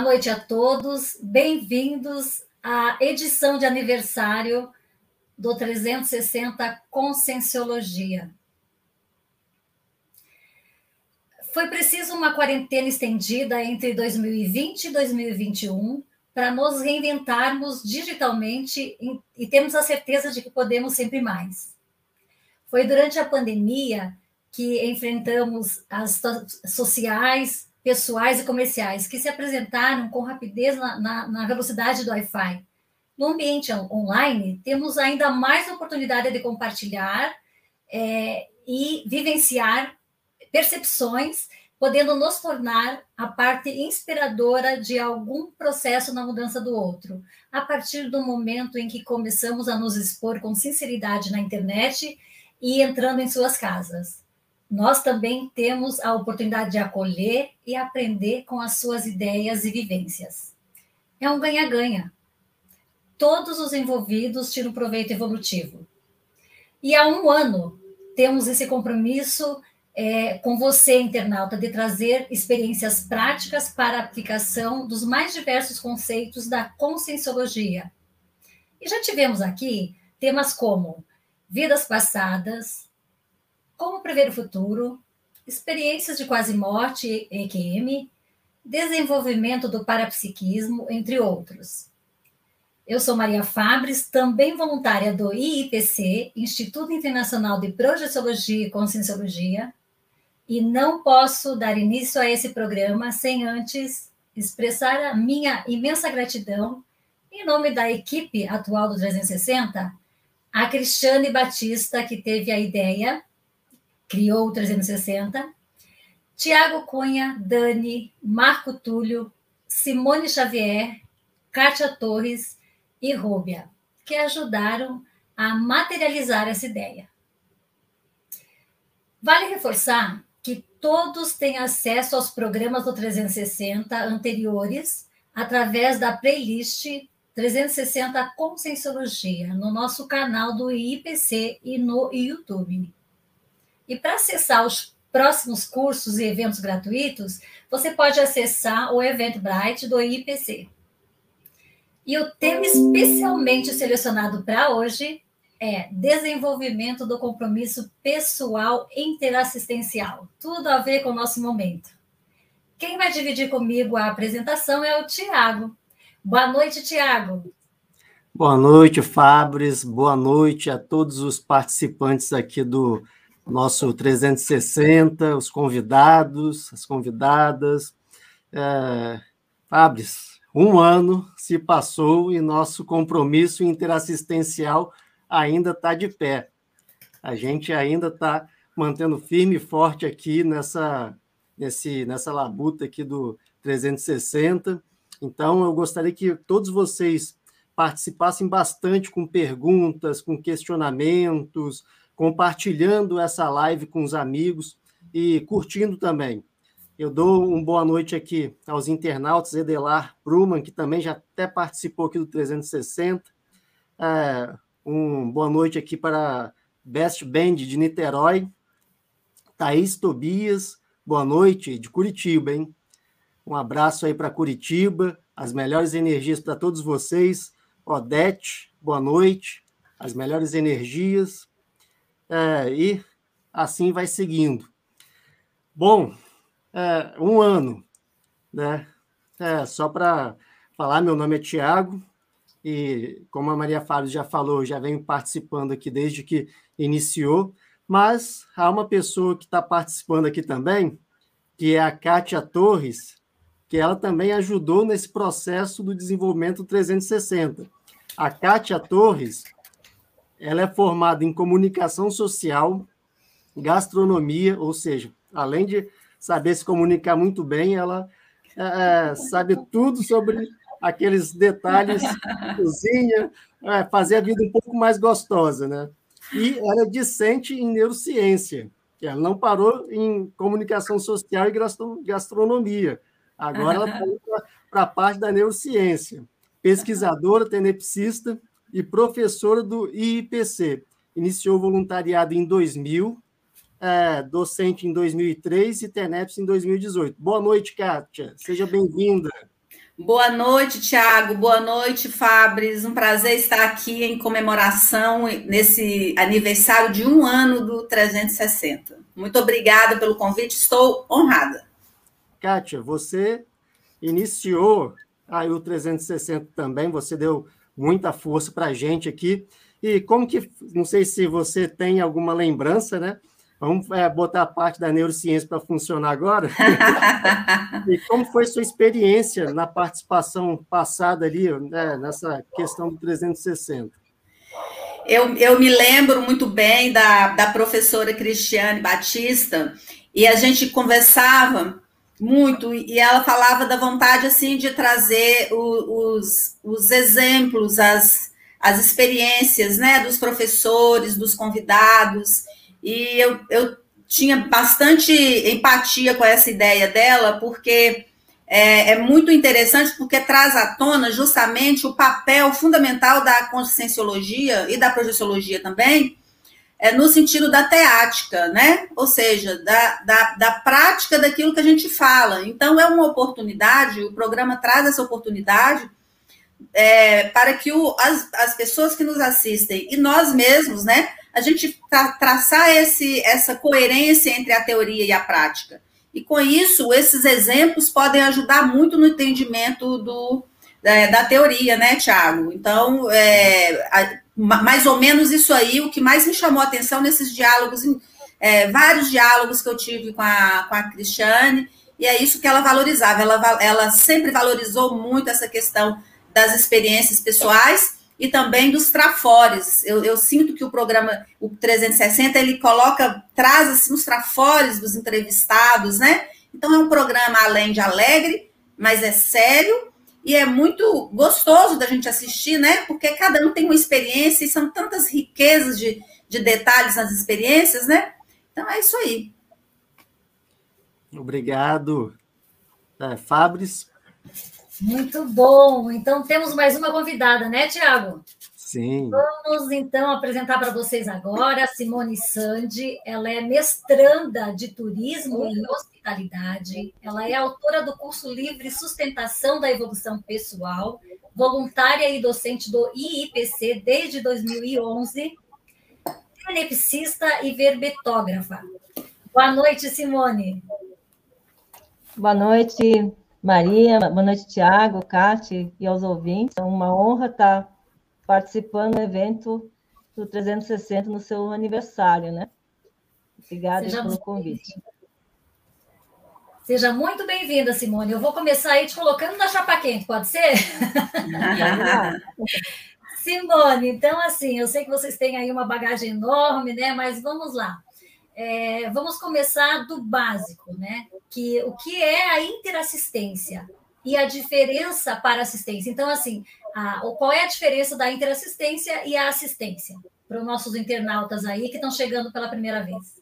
Boa noite a todos, bem-vindos à edição de aniversário do 360 Conscienciologia. Foi preciso uma quarentena estendida entre 2020 e 2021 para nos reinventarmos digitalmente e termos a certeza de que podemos sempre mais. Foi durante a pandemia que enfrentamos as sociais, pessoais e comerciais, que se apresentaram com rapidez na, na, na velocidade do Wi-Fi. No ambiente online, temos ainda mais oportunidade de compartilhar é, e vivenciar percepções, podendo nos tornar a parte inspiradora de algum processo na mudança do outro, a partir do momento em que começamos a nos expor com sinceridade na internet e entrando em suas casas nós também temos a oportunidade de acolher e aprender com as suas ideias e vivências. É um ganha-ganha. Todos os envolvidos tiram proveito evolutivo. E há um ano temos esse compromisso é, com você, internauta, de trazer experiências práticas para a aplicação dos mais diversos conceitos da conscienciologia. E já tivemos aqui temas como vidas passadas, como prever o futuro, experiências de quase morte, EQM, desenvolvimento do parapsiquismo, entre outros. Eu sou Maria Fabres, também voluntária do IIPC, Instituto Internacional de Projeciologia e Conscienciologia, e não posso dar início a esse programa sem antes expressar a minha imensa gratidão, em nome da equipe atual do 360, a Cristiane Batista, que teve a ideia criou o 360. Tiago Cunha, Dani, Marco Túlio, Simone Xavier, Kátia Torres e Rúbia, que ajudaram a materializar essa ideia. Vale reforçar que todos têm acesso aos programas do 360 anteriores através da playlist 360 Conscienciologia no nosso canal do IPC e no YouTube. E para acessar os próximos cursos e eventos gratuitos, você pode acessar o Eventbrite do IPC. E o tema especialmente selecionado para hoje é desenvolvimento do compromisso pessoal interassistencial. Tudo a ver com o nosso momento. Quem vai dividir comigo a apresentação é o Tiago. Boa noite, Tiago. Boa noite, Fabris. Boa noite a todos os participantes aqui do nosso 360, os convidados, as convidadas. É, Fabris, um ano se passou e nosso compromisso interassistencial ainda está de pé. A gente ainda está mantendo firme e forte aqui nessa, nesse, nessa labuta aqui do 360. Então, eu gostaria que todos vocês participassem bastante com perguntas, com questionamentos, compartilhando essa live com os amigos e curtindo também. Eu dou uma boa noite aqui aos internautas, Edelar Pruman, que também já até participou aqui do 360. É, um boa noite aqui para Best Band de Niterói. Thaís Tobias, boa noite, de Curitiba, hein? Um abraço aí para Curitiba, as melhores energias para todos vocês. Odete, boa noite, as melhores energias é, e assim vai seguindo. Bom, é, um ano, né? É, só para falar, meu nome é Tiago, e como a Maria Fábio já falou, já venho participando aqui desde que iniciou, mas há uma pessoa que está participando aqui também, que é a Kátia Torres, que ela também ajudou nesse processo do desenvolvimento 360. A Kátia Torres, ela é formada em comunicação social, gastronomia, ou seja, além de saber se comunicar muito bem, ela é, é sabe tudo sobre aqueles detalhes de cozinha, é, fazer a vida um pouco mais gostosa, né? E ela é discente em neurociência. Ela não parou em comunicação social e gastronomia. Agora ela está para a parte da neurociência. Pesquisadora, tenepsista, e professora do IIPC. Iniciou voluntariado em 2000, é, docente em 2003 e TENEPS em 2018. Boa noite, Kátia. Seja bem-vinda. Boa noite, Tiago. Boa noite, Fabris. Um prazer estar aqui em comemoração nesse aniversário de um ano do 360. Muito obrigada pelo convite, estou honrada. Kátia, você iniciou aí o 360 também, você deu muita força para a gente aqui. E como que, não sei se você tem alguma lembrança, né? Vamos é, botar a parte da neurociência para funcionar agora. e como foi sua experiência na participação passada ali, né, nessa questão do 360? Eu, eu me lembro muito bem da, da professora Cristiane Batista, e a gente conversava muito, e ela falava da vontade assim de trazer o, os, os exemplos, as, as experiências né, dos professores, dos convidados, e eu, eu tinha bastante empatia com essa ideia dela, porque é, é, muito interessante, porque traz à tona justamente o papel fundamental da conscienciologia e da projeciologia também, é, no sentido da teática, né? Ou seja, da, da, da prática daquilo que a gente fala. Então, é uma oportunidade, o programa traz essa oportunidade é, para que o, as, as pessoas que nos assistem e nós mesmos, né, a gente tra traçar esse, essa coerência entre a teoria e a prática. E com isso, esses exemplos podem ajudar muito no entendimento do, é, da teoria, né, Tiago? Então, é, a, mais ou menos isso aí, o que mais me chamou a atenção nesses diálogos, é, vários diálogos que eu tive com a, com a Cristiane, e é isso que ela valorizava. Ela, ela sempre valorizou muito essa questão das experiências pessoais e também dos trafores. Eu, eu, sinto que o programa, o 360, ele coloca, traz assim, os trafores dos entrevistados, né? Então é um programa além de alegre, mas é sério e é muito gostoso da gente assistir, né? Porque cada um tem uma experiência e são tantas riquezas de, de detalhes nas experiências, né? Então é isso aí. Obrigado. É, Fabris. Muito bom. Então temos mais uma convidada, né, Tiago? Sim. Vamos então apresentar para vocês agora a Simone Sandi. Ela é mestranda de turismo e hospitalidade. Ela é autora do curso livre Sustentação da Evolução Pessoal, voluntária e docente do IIPC desde 2011, tenepsista e verbetógrafa. Boa noite, Simone. Boa noite, Maria, boa noite, Tiago, Cate e aos ouvintes. É uma honra estar participando do evento do 360 no seu aniversário, né? Obrigada pelo convite. Seja muito bem-vinda, Simone. Eu vou começar aí te colocando na chapa quente, pode ser? Simone, então, assim, eu sei que vocês têm aí uma bagagem enorme, né? Mas vamos lá. É, vamos começar do básico, né? Que, o que é a interassistência e a diferença para assistência. Então, assim, a, qual é a diferença da interassistência e a assistência para os nossos internautas aí que estão chegando pela primeira vez?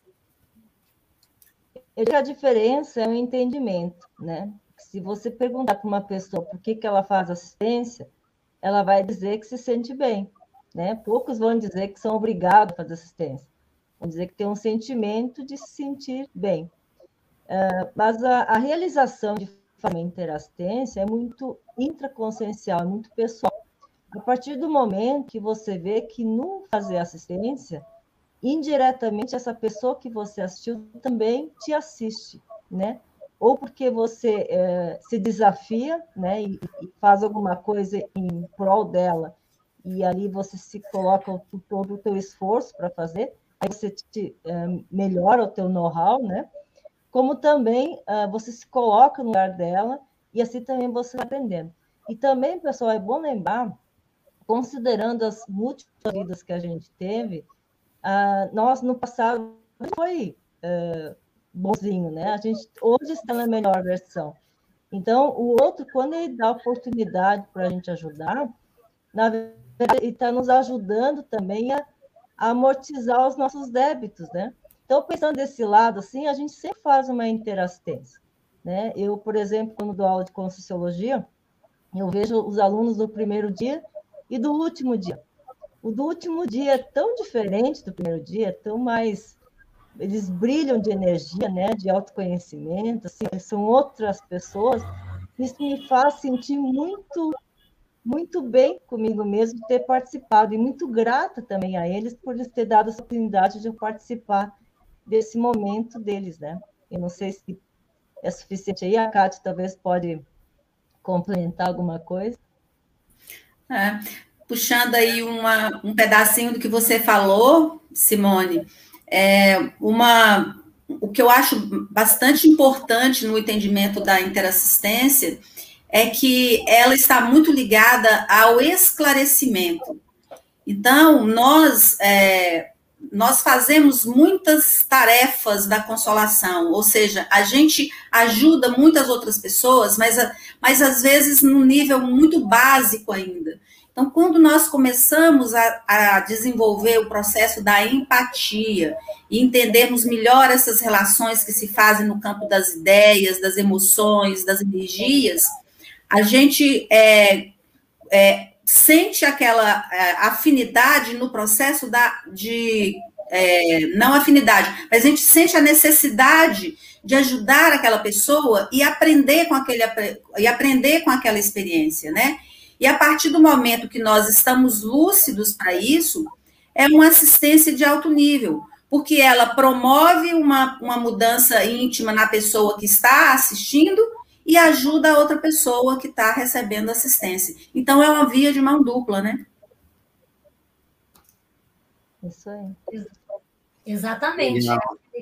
Eu digo que a diferença é o entendimento, né? Se você perguntar para uma pessoa por que, que ela faz assistência, ela vai dizer que se sente bem, né? Poucos vão dizer que são obrigados a fazer assistência vamos dizer que tem um sentimento de se sentir bem. Uh, mas a, a, realização de forma interassistência é muito intraconsciencial, é muito pessoal. A partir do momento que você vê que no fazer assistência, indiretamente essa pessoa que você assistiu também te assiste, né? Ou porque você é, se desafia, né, e, e, faz alguma coisa em prol dela, e ali você se coloca o, todo o teu esforço para fazer, aí você te, uh, melhora o teu know-how, né? Como também uh, você se coloca no lugar dela e assim também você vai aprendendo. E também, pessoal, é bom lembrar, considerando as múltiplas vidas que a gente teve, uh, nós no passado foi bonzinho, né? A gente hoje está na melhor versão. Então, o outro, quando ele dá oportunidade para a gente ajudar, na verdade, ele está nos ajudando também a amortizar os nossos débitos, né? Então, pensando desse lado, assim, a gente sempre faz uma interassistência, né? Eu, por exemplo, quando dou aula de Conscienciologia, eu vejo os alunos do primeiro dia e do último dia. O do último dia é tão diferente do primeiro dia, é tão mais... Eles brilham de energia, né? De autoconhecimento, assim, são outras pessoas. isso me faz sentir muito, muito bem comigo mesmo ter participado e muito grata também a eles por ter dado essa oportunidade de eu participar desse momento deles, né? Eu não sei se é suficiente aí, a Cátia talvez pode complementar alguma coisa. É, puxando aí uma, um pedacinho do que você falou, Simone, é uma, o que eu acho bastante importante no entendimento da interassistência é que ela está muito ligada ao esclarecimento. Então, nós, é, nós fazemos muitas tarefas da consolação, ou seja, a gente ajuda muitas outras pessoas, mas, mas às vezes num nível muito básico ainda. Então, quando nós começamos a, a desenvolver o processo da empatia e entendermos melhor essas relações que se fazem no campo das ideias, das emoções, das energias, a gente é, é, sente aquela é, afinidade no processo da, de. É, não afinidade, mas a gente sente a necessidade de ajudar aquela pessoa e aprender com aquele e aprender com aquela experiência, né? E a partir do momento que nós estamos lúcidos para isso, é uma assistência de alto nível, porque ela promove uma, uma mudança íntima na pessoa que está assistindo e ajuda a outra pessoa que está recebendo assistência. Então, é uma via de mão dupla, né? Isso aí. Exatamente.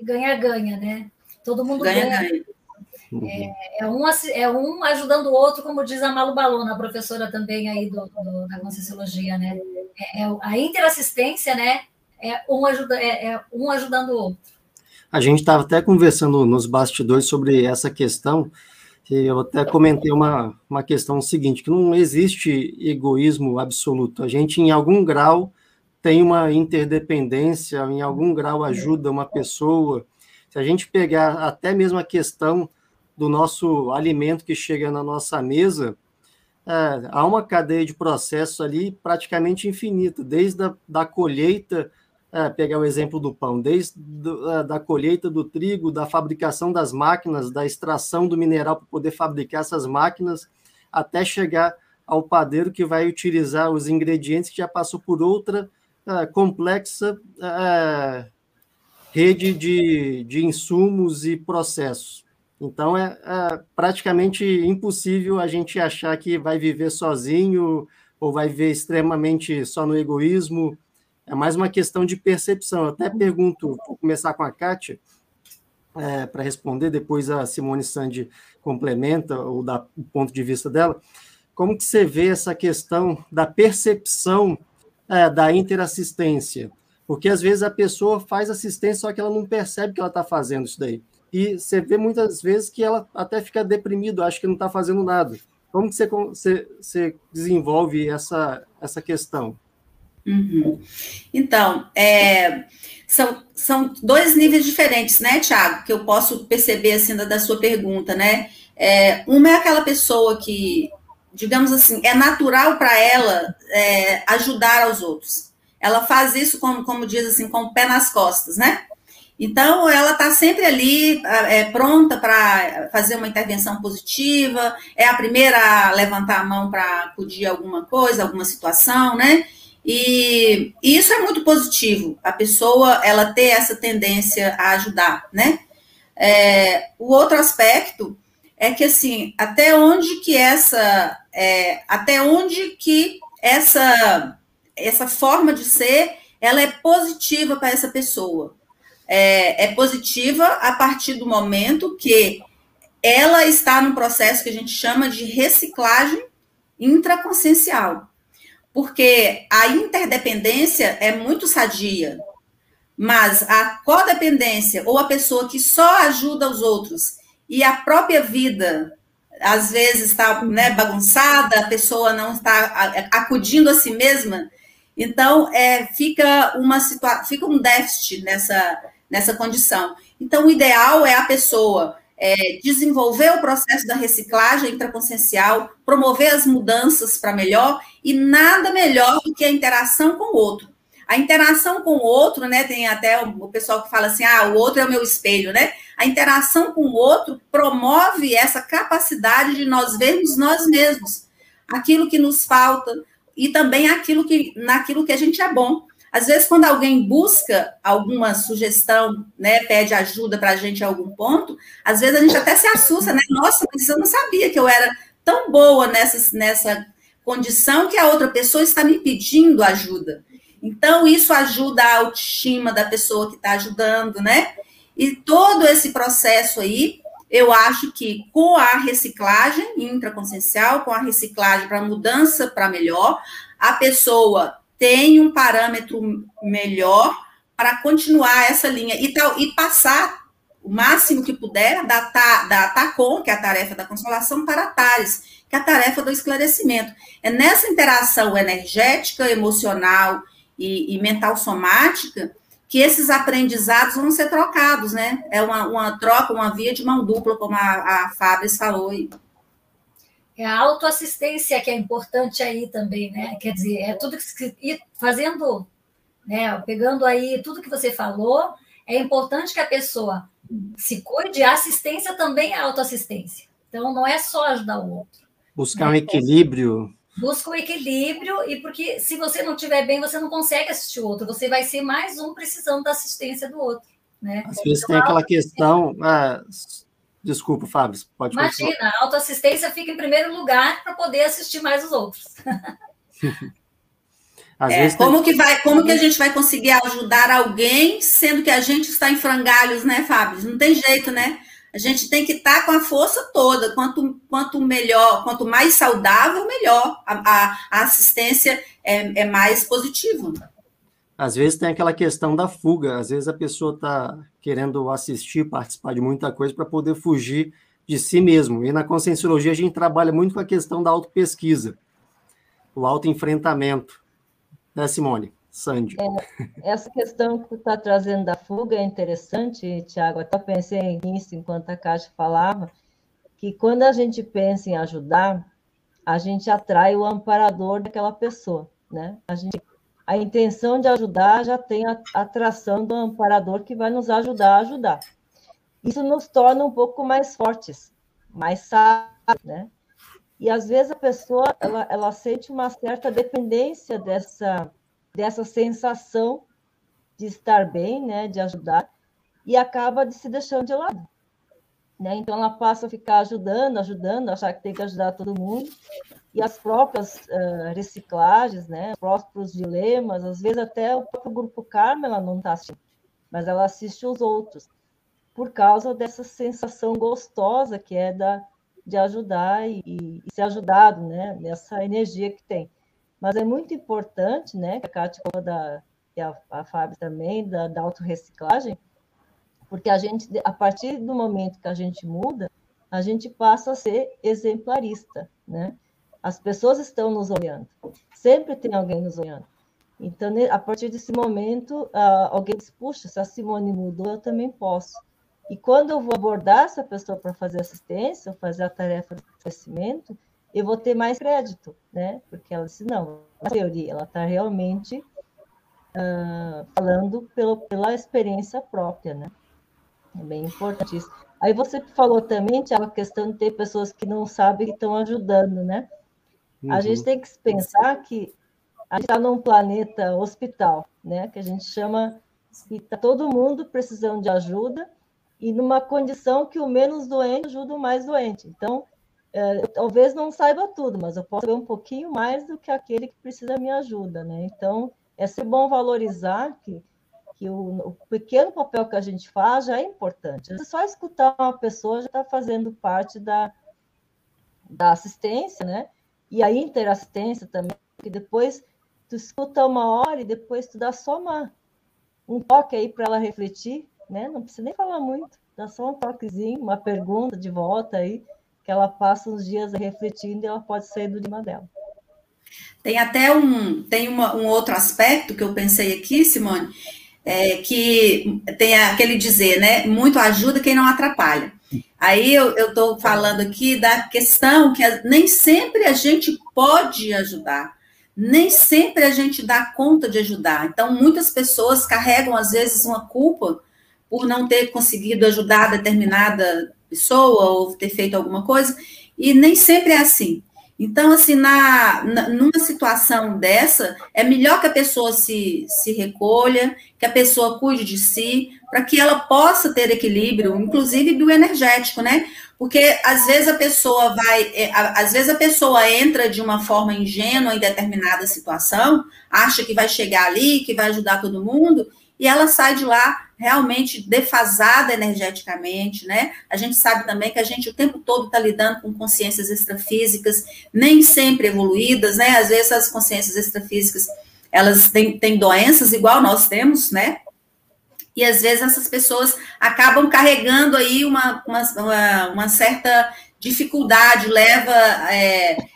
Ganha-ganha, né? Todo mundo ganha. ganha. Uhum. É, é, um, é um ajudando o outro, como diz a Malu Balona, a professora também aí do, do da Conscienciologia, né? É, é, a interassistência, né? É um, ajuda, é, é um ajudando o outro. A gente estava até conversando nos bastidores sobre essa questão, e eu até comentei uma, uma questão seguinte, que não existe egoísmo absoluto. A gente, em algum grau, tem uma interdependência, em algum grau ajuda uma pessoa. Se a gente pegar até mesmo a questão do nosso alimento que chega na nossa mesa, é, há uma cadeia de processo ali praticamente infinita, desde a da colheita, é, pegar o exemplo do pão, desde do, é, da colheita do trigo, da fabricação das máquinas, da extração do mineral para poder fabricar essas máquinas, até chegar ao padeiro que vai utilizar os ingredientes que já passou por outra é, complexa é, rede de, de insumos e processos. Então é, é, praticamente impossível a gente achar que vai viver sozinho ou vai viver extremamente só no egoísmo. É mais uma questão de percepção. Eu até pergunto, vou começar com a Kátia, é, para responder, depois a Simone Sandi complementa ou dá o ponto de vista dela. Como que você vê essa questão da percepção é, da interassistência? Porque às vezes a pessoa faz assistência, só que ela não percebe que ela está fazendo isso daí e você vê muitas vezes que ela até fica deprimido, acha que não está fazendo nada. Como que você, você, você, desenvolve essa, essa questão? Uhum. Então, é, são, são dois níveis diferentes, né, Tiago, que eu posso perceber assim da, da sua pergunta, né? É, uma é aquela pessoa que, digamos assim, é natural para ela é, ajudar aos outros. Ela faz isso, como, como diz assim, com o pé nas costas, né? Então, ela está sempre ali, é, pronta para fazer uma intervenção positiva, é a primeira a levantar a mão para acudir alguma coisa, alguma situação, né? E, e, isso é muito positivo, a pessoa, ela ter essa tendência a ajudar, né? É, o outro aspecto é que, assim, até onde que essa, é, até onde que essa, essa forma de ser, ela é positiva para essa pessoa é, é positiva a partir do momento que ela está num processo que a gente chama de reciclagem intraconsciencial. Porque a interdependência é muito sadia, mas a codependência, ou a pessoa que só ajuda os outros e a própria vida, às vezes está né, bagunçada, a pessoa não está acudindo a si mesma, então é, fica, uma fica um déficit nessa, nessa condição. Então, o ideal é a pessoa é, desenvolver o processo da reciclagem intraconsciencial, promover as mudanças para melhor, e nada melhor do que a interação com o outro. A interação com o outro, né? Tem até o pessoal que fala assim: ah, o outro é o meu espelho, né? A interação com o outro promove essa capacidade de nós vermos nós mesmos, aquilo que nos falta e também aquilo que naquilo que a gente é bom. Às vezes, quando alguém busca alguma sugestão, né, pede ajuda para a gente em algum ponto, às vezes a gente até se assusta, né? Nossa, mas eu não sabia que eu era tão boa nessa, nessa condição que a outra pessoa está me pedindo ajuda. Então, isso ajuda a autoestima da pessoa que está ajudando, né? E todo esse processo aí, eu acho que com a reciclagem intraconsciencial, com a reciclagem para mudança para melhor, a pessoa tem um parâmetro melhor para continuar essa linha e, tal, e passar o máximo que puder da, da TACOM, que é a tarefa da consolação, para a TARES, que é a tarefa do esclarecimento. É nessa interação energética, emocional e, e mental somática, que esses aprendizados vão ser trocados, né? É uma, uma troca, uma via de mão dupla, como a, a Fábio falou. É a autoassistência que é importante aí também, né? Quer dizer, é tudo que ir fazendo, né? Pegando aí tudo que você falou, é importante que a pessoa se cuide, a assistência também é autoassistência. Então, não é só ajudar o outro. Buscar né? um equilíbrio busca o equilíbrio e porque se você não estiver bem, você não consegue assistir o outro, você vai ser mais um precisando da assistência do outro. Né? Às vezes então, tem aquela questão. Ah, desculpa, Fábio, pode Imagina, continuar. a autoassistência fica em primeiro lugar para poder assistir mais os outros. É, como tem... que vai, como que a gente vai conseguir ajudar alguém, sendo que a gente está em frangalhos, né, Fábio? Não tem jeito, né? A gente tem que estar tá com a força toda. Quanto, quanto melhor, quanto mais saudável, melhor. A, a, a assistência é, é, mais positiva. Às vezes tem aquela questão da fuga. Às vezes a pessoa está querendo assistir, participar de muita coisa para poder fugir de si mesmo. E na conscienciologia a gente trabalha muito com a questão da autopesquisa, o autoenfrentamento. Né, Simone? Sandy. É, essa questão que tu está trazendo da fuga é interessante, Tiago. Até pensei nisso enquanto a Caixa falava, que quando a gente pensa em ajudar, a gente atrai o amparador daquela pessoa, né? A, gente, a intenção de ajudar já tem a atração do amparador que vai nos ajudar a ajudar. Isso nos torna um pouco mais fortes, mais sábios, né? E às vezes a pessoa ela, ela sente uma certa dependência dessa dessa sensação de estar bem, né, de ajudar, e acaba de se deixando de lado. Né? Então, ela passa a ficar ajudando, ajudando, achar que tem que ajudar todo mundo, e as próprias uh, reciclagens, né, os próprios dilemas, às vezes até o próprio grupo Karma ela não está assistindo, mas ela assiste os outros, por causa dessa sensação gostosa que é da, de ajudar e, e ser ajudado, né, nessa energia que tem. Mas é muito importante, né, que a Cátia da, e a, a Fábio também, da, da autorreciclagem, porque a gente, a partir do momento que a gente muda, a gente passa a ser exemplarista, né? As pessoas estão nos olhando, sempre tem alguém nos olhando. Então, a partir desse momento, alguém diz, puxa, se a Simone mudou, eu também posso. E quando eu vou abordar essa pessoa para fazer assistência, ou fazer a tarefa de crescimento, eu vou ter mais crédito, né? Porque ela disse, não, a teoria, ela está realmente uh, falando pelo, pela experiência própria, né? É bem importante isso. Aí você falou também, Tiago, a questão de ter pessoas que não sabem que estão ajudando, né? Uhum. A gente tem que pensar que a gente está num planeta hospital, né? Que a gente chama que está todo mundo precisando de ajuda e numa condição que o menos doente ajuda o mais doente. Então, é, eu, talvez não saiba tudo, mas eu posso saber um pouquinho mais do que aquele que precisa da minha ajuda, né? Então, é ser bom valorizar que, que o, o, pequeno papel que a gente faz já é importante. Só escutar uma pessoa já está fazendo parte da, da assistência, né? E a interassistência também, que depois tu escuta uma hora e depois tu dá só uma, um toque aí para ela refletir, né? Não precisa nem falar muito, dá só um toquezinho, uma pergunta de volta aí, que ela passa uns dias refletindo e ela pode sair do lima dela. Tem até um, tem uma, um outro aspecto que eu pensei aqui, Simone, é, que tem aquele dizer, né? Muito ajuda quem não atrapalha. Aí eu estou falando aqui da questão que nem sempre a gente pode ajudar. nem sempre a gente dá conta de ajudar. Então, muitas pessoas carregam, às vezes, uma culpa por não ter conseguido ajudar determinada pessoa ou ter feito alguma coisa, e nem sempre é assim. Então, assim, na, na, numa situação dessa, é melhor que a pessoa se, se recolha, que a pessoa cuide de si, para que ela possa ter equilíbrio, inclusive bioenergético, né? Porque às vezes a pessoa vai, é, às vezes a pessoa entra de uma forma ingênua em determinada situação, acha que vai chegar ali, que vai ajudar todo mundo, e ela sai de lá realmente defasada energeticamente, né? A gente sabe também que a gente o tempo todo está lidando com consciências extrafísicas, nem sempre evoluídas, né? Às vezes as consciências extrafísicas, elas têm, têm doenças igual nós temos, né? E às vezes essas pessoas acabam carregando aí uma, uma, uma certa dificuldade, leva... É,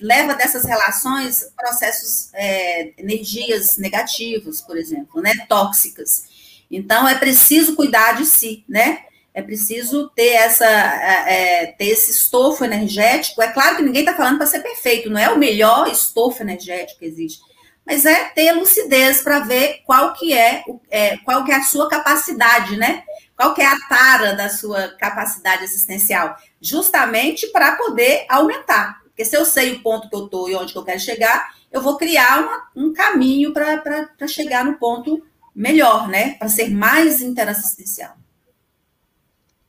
leva dessas relações processos, é, energias negativas, por exemplo, né, tóxicas. Então, é preciso cuidar de si, né? É preciso ter essa é, é ter esse estofo energético. É claro que ninguém está falando para ser perfeito, não é o melhor estofo energético que existe, mas é ter lucidez para ver qual que é, é, qual que é a sua capacidade, né? Qual que é a tara da sua capacidade existencial, justamente para poder aumentar. Porque se eu sei o ponto que eu estou e onde que eu quero chegar, eu vou criar uma, um caminho para chegar no ponto melhor, né? Para ser mais interassistencial.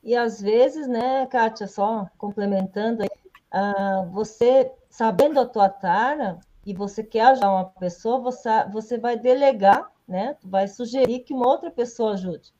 E às vezes, né, Kátia, só complementando, uh, você, sabendo a tua tara, e você quer ajudar uma pessoa, você, você vai delegar, né? Vai sugerir que uma outra pessoa ajude.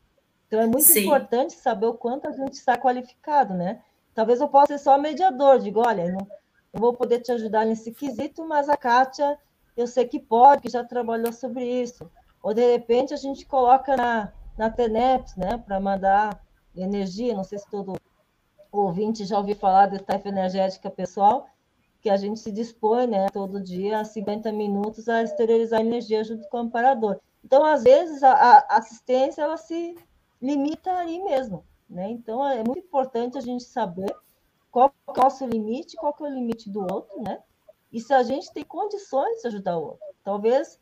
Então é muito Sim. importante saber o quanto a gente está qualificado, né? Talvez eu possa ser só mediador, digo, olha, não, eu vou poder te ajudar nesse quesito, mas a Kátia, eu sei que pode, que já trabalhou sobre isso. Ou, de repente, a gente coloca na, na TENEPS, né, para mandar energia, não sei se todo ouvinte já ouviu falar de tarefa energética pessoal, que a gente se dispõe, né, todo dia, 50 minutos, a exteriorizar energia junto com o amparador. Então, às vezes, a, a assistência, ela se limita aí mesmo, né? Então, é muito importante a gente saber qual é o nosso limite, qual é o limite do outro, né? E se a gente tem condições de ajudar o outro. Talvez,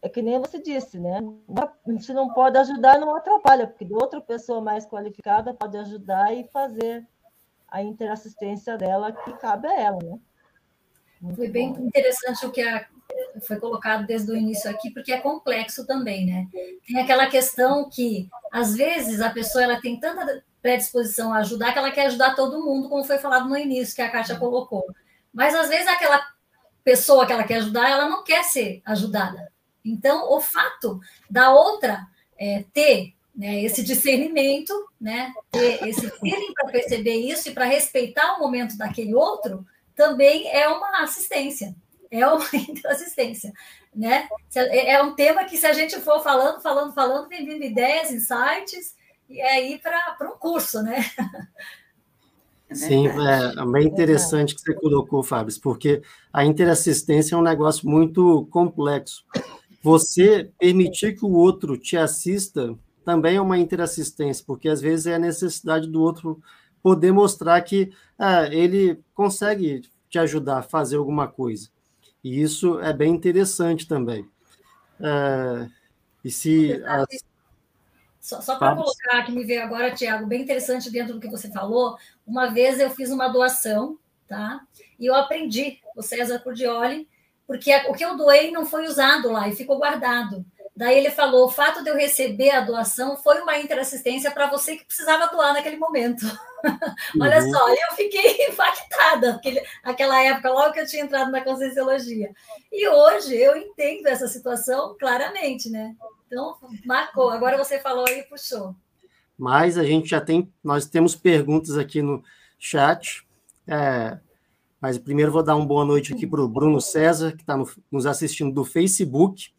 é que nem você disse, né? Se não pode ajudar, não atrapalha, porque outra pessoa mais qualificada pode ajudar e fazer a interassistência dela que cabe a ela, né? Muito Foi bem bom. interessante o que a, foi colocado desde o início aqui, porque é complexo também, né? Tem aquela questão que, às vezes, a pessoa ela tem tanta predisposição a ajudar, que ela quer ajudar todo mundo, como foi falado no início, que a Kátia uhum. colocou. Mas às vezes aquela pessoa que ela quer ajudar, ela não quer ser ajudada. Então, o fato da outra é, ter né, esse discernimento, né, ter esse feeling para perceber isso e para respeitar o momento daquele outro, também é uma assistência. É uma assistência, né? É, é um tema que se a gente for falando, falando, falando, vem vindo ideias, insights, e é ir para um curso, né? É Sim, é, é bem interessante que você colocou, Fábio, porque a interassistência é um negócio muito complexo. Você permitir que o outro te assista também é uma interassistência, porque às vezes é a necessidade do outro poder mostrar que ah, ele consegue te ajudar a fazer alguma coisa. E isso é bem interessante também. É, e se as, só, só para colocar que me veio agora, Tiago, bem interessante dentro do que você falou. Uma vez eu fiz uma doação, tá? E eu aprendi o César Cordioli, porque o que eu doei não foi usado lá e ficou guardado. Daí ele falou: o fato de eu receber a doação foi uma interassistência para você que precisava doar naquele momento. Uhum. Olha só, eu fiquei impactada, aquele, aquela época, logo que eu tinha entrado na Conscienciologia. E hoje eu entendo essa situação claramente, né? Então, marcou. Agora você falou e puxou. Mas a gente já tem, nós temos perguntas aqui no chat. É, mas primeiro vou dar uma boa noite aqui para o Bruno César, que está no, nos assistindo do Facebook,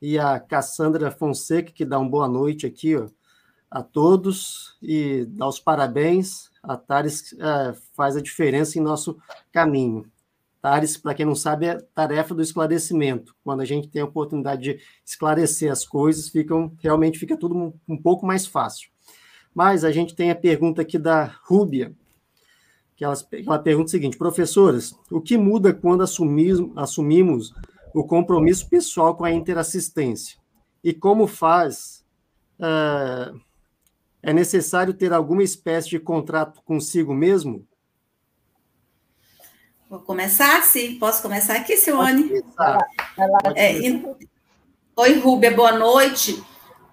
e a Cassandra Fonseca, que dá uma boa noite aqui ó, a todos, e dá os parabéns. A Tares é, faz a diferença em nosso caminho. TARES, para quem não sabe, é tarefa do esclarecimento. Quando a gente tem a oportunidade de esclarecer as coisas, ficam, realmente fica tudo um, um pouco mais fácil. Mas a gente tem a pergunta aqui da Rúbia, que ela, ela pergunta o seguinte: professoras, o que muda quando assumimos, assumimos o compromisso pessoal com a interassistência. E como faz, uh, é necessário ter alguma espécie de contrato consigo mesmo? Vou começar, sim. Posso começar aqui, Simone? É, Oi, Rúbia, boa noite.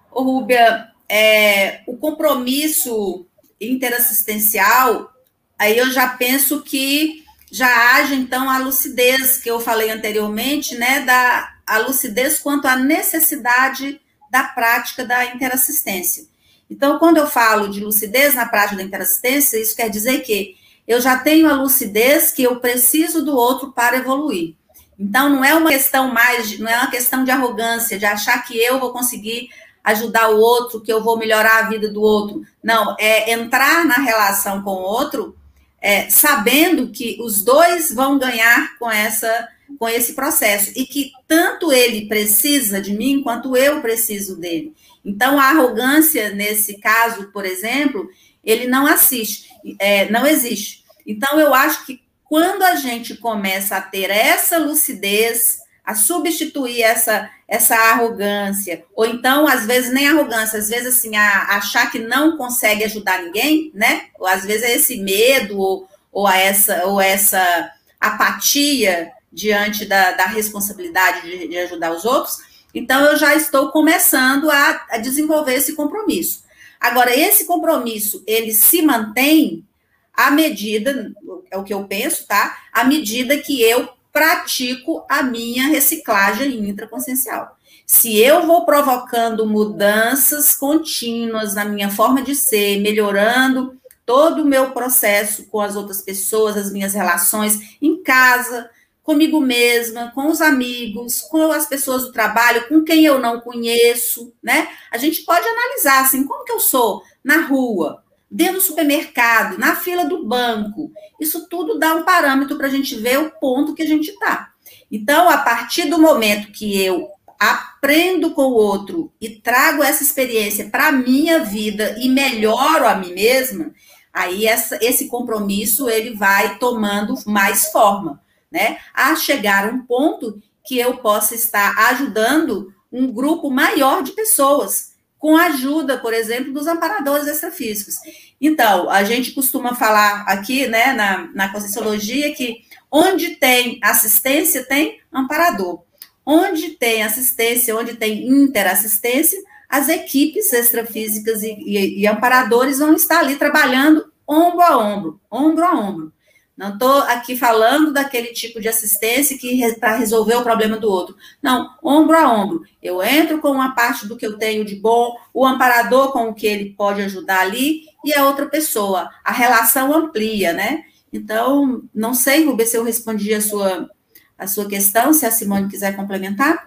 Ô, Rúbia, é, o compromisso interassistencial, aí eu já penso que já haja, então, a lucidez que eu falei anteriormente, né, da a lucidez quanto à necessidade da prática da interassistência. Então, quando eu falo de lucidez na prática da interassistência, isso quer dizer que eu já tenho a lucidez que eu preciso do outro para evoluir. Então, não é uma questão mais, não é uma questão de arrogância, de achar que eu vou conseguir ajudar o outro, que eu vou melhorar a vida do outro. Não, é entrar na relação com o outro, é, sabendo que os dois vão ganhar com essa com esse processo e que tanto ele precisa de mim quanto eu preciso dele. Então a arrogância nesse caso, por exemplo, ele não assiste, é, não existe. Então eu acho que quando a gente começa a ter essa lucidez, a substituir essa essa arrogância, ou então, às vezes, nem arrogância, às vezes, assim, a, achar que não consegue ajudar ninguém, né? Ou às vezes é esse medo, ou, ou, essa, ou essa apatia diante da, da responsabilidade de, de, ajudar os outros. Então, eu já estou começando a, a desenvolver esse compromisso. Agora, esse compromisso, ele se mantém à medida, é o que eu penso, tá? À medida que eu pratico a minha reciclagem intraconsciencial. Se eu vou provocando mudanças contínuas na minha forma de ser, melhorando todo o meu processo com as outras pessoas, as minhas relações em casa, comigo mesma, com os amigos, com as pessoas do trabalho, com quem eu não conheço, né? A gente pode analisar assim, como que eu sou na rua, dentro do supermercado, na fila do banco. Isso tudo dá um parâmetro para a gente ver o ponto que a gente está. Então, a partir do momento que eu aprendo com o outro e trago essa experiência para a minha vida e melhoro a mim mesma, aí essa, esse compromisso ele vai tomando mais forma, né? A chegar a um ponto que eu possa estar ajudando um grupo maior de pessoas com a ajuda, por exemplo, dos amparadores extrafísicos. Então, a gente costuma falar aqui, né, na, na Conscienciologia, que onde tem assistência, tem amparador. Onde tem assistência, onde tem interassistência, as equipes extrafísicas e, e, e amparadores vão estar ali trabalhando ombro a ombro, ombro a ombro. Não estou aqui falando daquele tipo de assistência que para resolver o problema do outro. Não, ombro a ombro. Eu entro com uma parte do que eu tenho de bom, o amparador com o que ele pode ajudar ali e a outra pessoa. A relação amplia, né? Então, não sei, Rubens, se eu respondi a sua, a sua questão, se a Simone quiser complementar.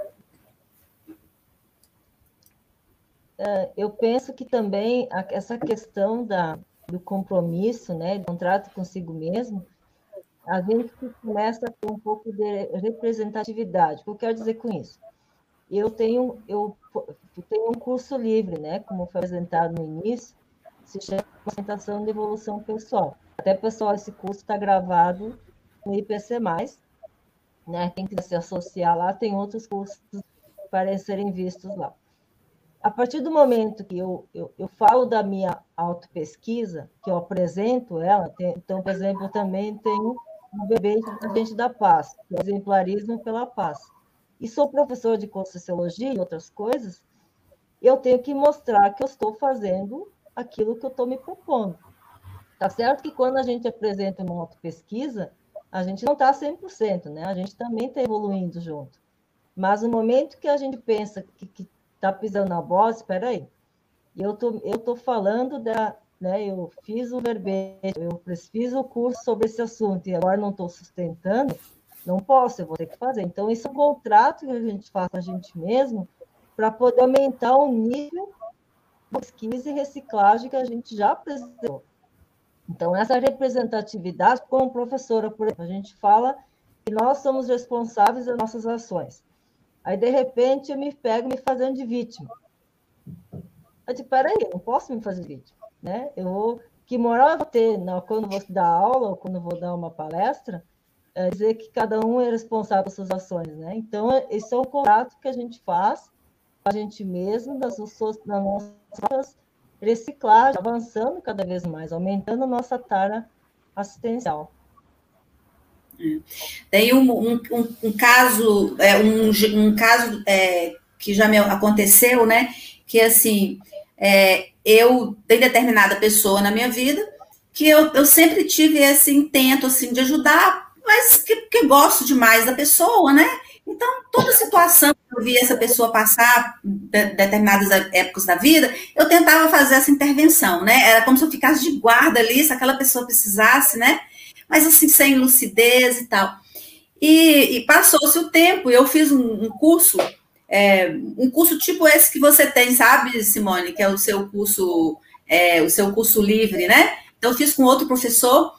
É, eu penso que também essa questão da, do compromisso, né, do contrato consigo mesmo, a gente começa ter um pouco de representatividade. O que eu quero dizer com isso? Eu tenho, eu tenho um curso livre, né, como foi apresentado no início, se chama Apresentação de Evolução Pessoal. Até, pessoal, esse curso está gravado no IPC+, né, quem quiser se associar lá, tem outros cursos para serem vistos lá. A partir do momento que eu, eu, eu falo da minha autopesquisa, que eu apresento ela, tem, então, por exemplo, eu também tenho um bebê gente da paz, exemplarismo pela paz. E sou professor de Conscienciologia e outras coisas, eu tenho que mostrar que eu estou fazendo aquilo que eu estou me propondo. Tá certo que quando a gente apresenta uma autopesquisa, a gente não está 100%, né? A gente também está evoluindo junto. Mas no momento que a gente pensa que está pisando na bola, espera aí. Eu tô, eu tô falando da, né? Eu fiz o verbete, eu fiz o curso sobre esse assunto e agora não estou sustentando, não posso, eu vou ter que fazer. Então, isso é um contrato que a gente faz com a gente mesmo para poder aumentar o nível de pesquisa e reciclagem que a gente já apresentou. Então, essa representatividade, como professora, por exemplo, a gente fala que nós somos responsáveis das nossas ações. Aí, de repente, eu me pego me fazendo de vítima. Eu digo, peraí, eu não posso me fazer vítima né? Eu vou, que moral eu vou ter não, quando vou dar aula ou quando vou dar uma palestra é dizer que cada um é responsável pelas suas ações, né? Então, esse é o contrato que a gente faz com a gente mesmo, das, das nossas reciclagem, avançando cada vez mais, aumentando a nossa tara assistencial. Tem um, um, um, um caso, é, um, um caso é, que já me aconteceu, né? Que assim, é, eu tenho determinada pessoa na minha vida que eu, eu sempre tive esse intento assim de ajudar, mas que, que gosto demais da pessoa, né? Então, toda situação que eu via essa pessoa passar, de, determinadas épocas da vida, eu tentava fazer essa intervenção, né? Era como se eu ficasse de guarda ali, se aquela pessoa precisasse, né? Mas assim, sem lucidez e tal. E, e passou-se o tempo, eu fiz um, um curso, é, um curso tipo esse que você tem, sabe, Simone, que é o seu curso, é, o seu curso livre, né? Então, eu fiz com outro professor,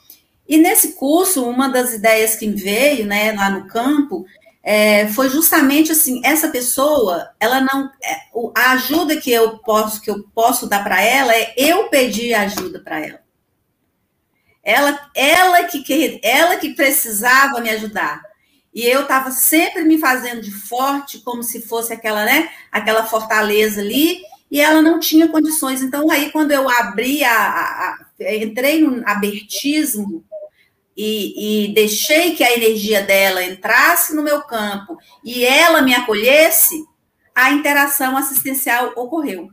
e nesse curso, uma das ideias que veio, né, lá no campo, é, foi justamente assim, essa pessoa, ela não, é, a ajuda que eu posso que eu posso dar para ela é eu pedir ajuda para ela. Ela, ela que, ela que precisava me ajudar. E eu estava sempre me fazendo de forte, como se fosse aquela, né, aquela fortaleza ali, e ela não tinha condições. Então, aí, quando eu abri a, a, a entrei no abertismo, e, e, deixei que a energia dela entrasse no meu campo e ela me acolhesse, a interação assistencial ocorreu.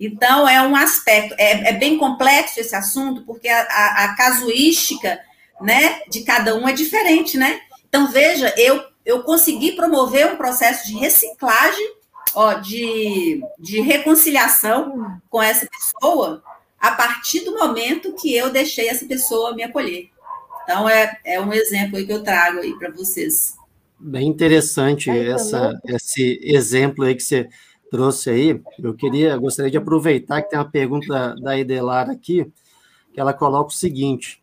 Então, é um aspecto, é, é bem complexo esse assunto, porque a, a, a, casuística né, de cada um é diferente, né? Então, veja, eu, eu consegui promover um processo de reciclagem, ó, de, de reconciliação com essa pessoa, a partir do momento que eu deixei essa pessoa me acolher. Então, é, é um exemplo aí que eu trago aí para vocês. Bem interessante essa, esse exemplo aí que você trouxe aí. Eu queria, gostaria de aproveitar que tem uma pergunta da Edelar aqui, que ela coloca o seguinte: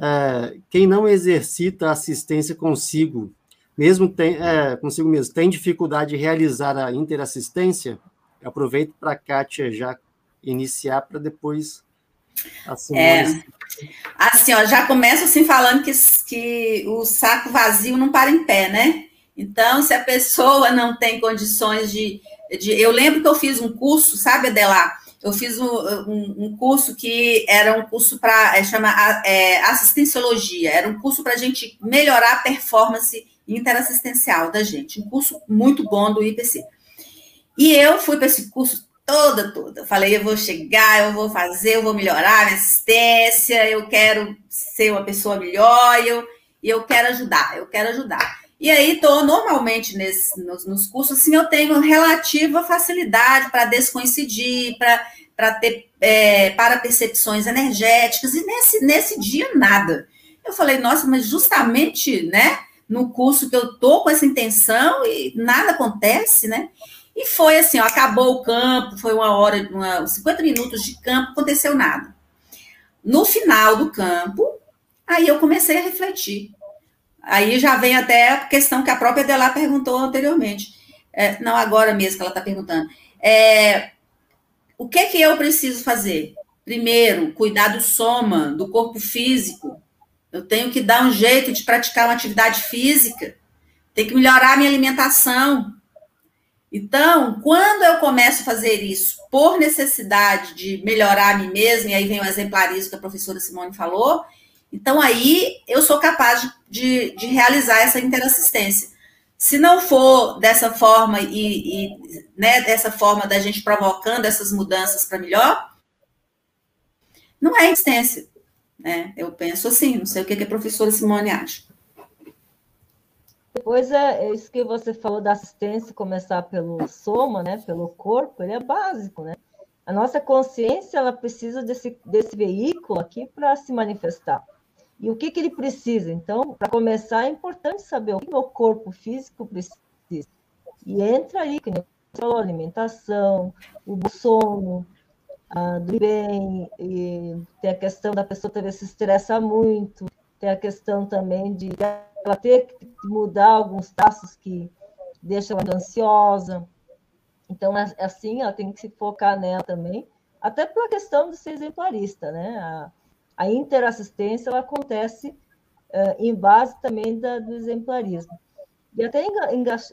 é, quem não exercita assistência consigo, mesmo tem, é, consigo mesmo, tem dificuldade de realizar a interassistência? aproveito para a Kátia já iniciar para depois a Simone é. Assim, ó, já começo assim falando que, que o saco vazio não para em pé, né? Então, se a pessoa não tem condições de, de. Eu lembro que eu fiz um curso, sabe, Adela? Eu fiz um, um, curso que era um curso para. É, chama é, assistenciologia, era um curso para a gente melhorar a performance interassistencial da gente. Um curso muito bom do IPC. E eu fui para esse curso toda, toda. Falei, eu vou chegar, eu vou fazer, eu vou melhorar a minha assistência, eu quero ser uma pessoa melhor, eu, eu quero ajudar, eu quero ajudar. E aí, tô normalmente nesse, nos, nos cursos, assim, eu tenho relativa facilidade para descoincidir, para ter é, para percepções energéticas, e nesse, nesse dia nada. Eu falei, nossa, mas justamente, né, no curso que eu tô com essa intenção e nada acontece, né? E foi assim, ó, acabou o campo, foi uma hora, uma, 50 minutos de campo, aconteceu nada. No final do campo, aí eu comecei a refletir. Aí já vem até a questão que a própria Adela perguntou anteriormente. É, não agora mesmo que ela está perguntando. É, o que que eu preciso fazer? Primeiro, cuidar do soma, do corpo físico. Eu tenho que dar um jeito de praticar uma atividade física. Tem que melhorar a minha alimentação. Então, quando eu começo a fazer isso por necessidade de melhorar a mim mesma, e aí vem o exemplarismo que a professora Simone falou, então aí eu sou capaz de, de realizar essa interassistência. Se não for dessa forma e, e né, dessa forma da gente provocando essas mudanças para melhor, não é existência. Né? Eu penso assim, não sei o que a professora Simone acha. Depois é, é isso que você falou da assistência, começar pelo soma, né, pelo corpo, ele é básico, né? A nossa consciência, ela precisa desse, desse veículo aqui para se manifestar. E o que, que ele precisa? Então, para começar, é importante saber o que o corpo físico precisa. E entra aí, que alimentação, o sono, a dormir bem, tem a questão da pessoa talvez se estressar muito, tem a questão também de ela ter que mudar alguns traços que deixam ela ansiosa. Então, é, assim, ela tem que se focar nela também, até pela questão de ser exemplarista, né? A, a interassistência ela acontece uh, em base também da, do exemplarismo. E até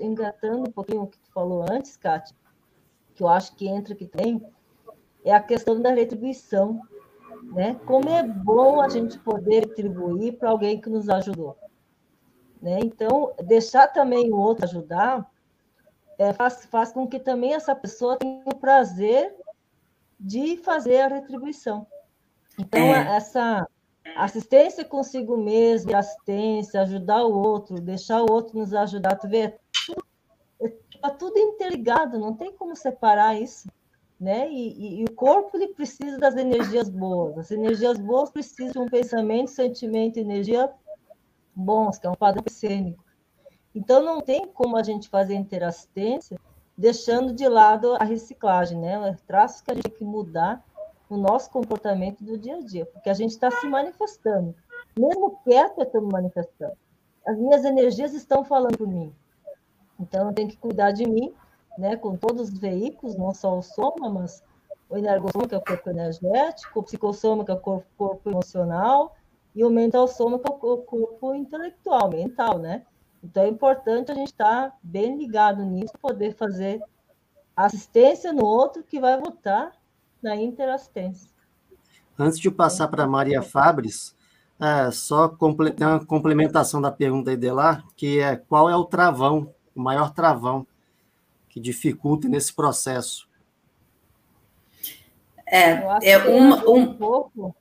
engatando um pouquinho o que tu falou antes, Kátia, que eu acho que entra aqui tem, é a questão da retribuição. Né? Como é bom a gente poder retribuir para alguém que nos ajudou. Né? Então, deixar também o outro ajudar é, faz, faz com que também essa pessoa tenha o prazer de fazer a retribuição. Então, é. essa assistência consigo mesmo, assistência, ajudar o outro, deixar o outro nos ajudar, tu vê, está tudo interligado, não tem como separar isso. Né? E, e, e, o corpo ele precisa das energias boas. As energias boas precisam de um pensamento, sentimento, energia bons, que é um padrão cênico. Então não tem como a gente fazer interassistência deixando de lado a reciclagem, né? Traços que a gente tem que mudar no nosso comportamento do dia a dia, porque a gente está se manifestando. Mesmo quieto, eu estou me manifestando. As minhas energias estão falando por mim. Então, eu tenho que cuidar de mim, né, com todos os veículos, não só o soma, mas o energossoma, que é o corpo energético, o psicossoma, que é o corpo, corpo emocional, e o mental soma, que é o corpo intelectual, mental, né? Então, é importante a gente estar tá bem ligado nisso, poder fazer assistência no outro que vai voltar na interassistência. Antes de passar para Maria Fabres, é, só tem uma complementação da pergunta aí dela, que é qual é o travão, o maior travão que dificulta nesse processo? É, é uma, um, um pouco.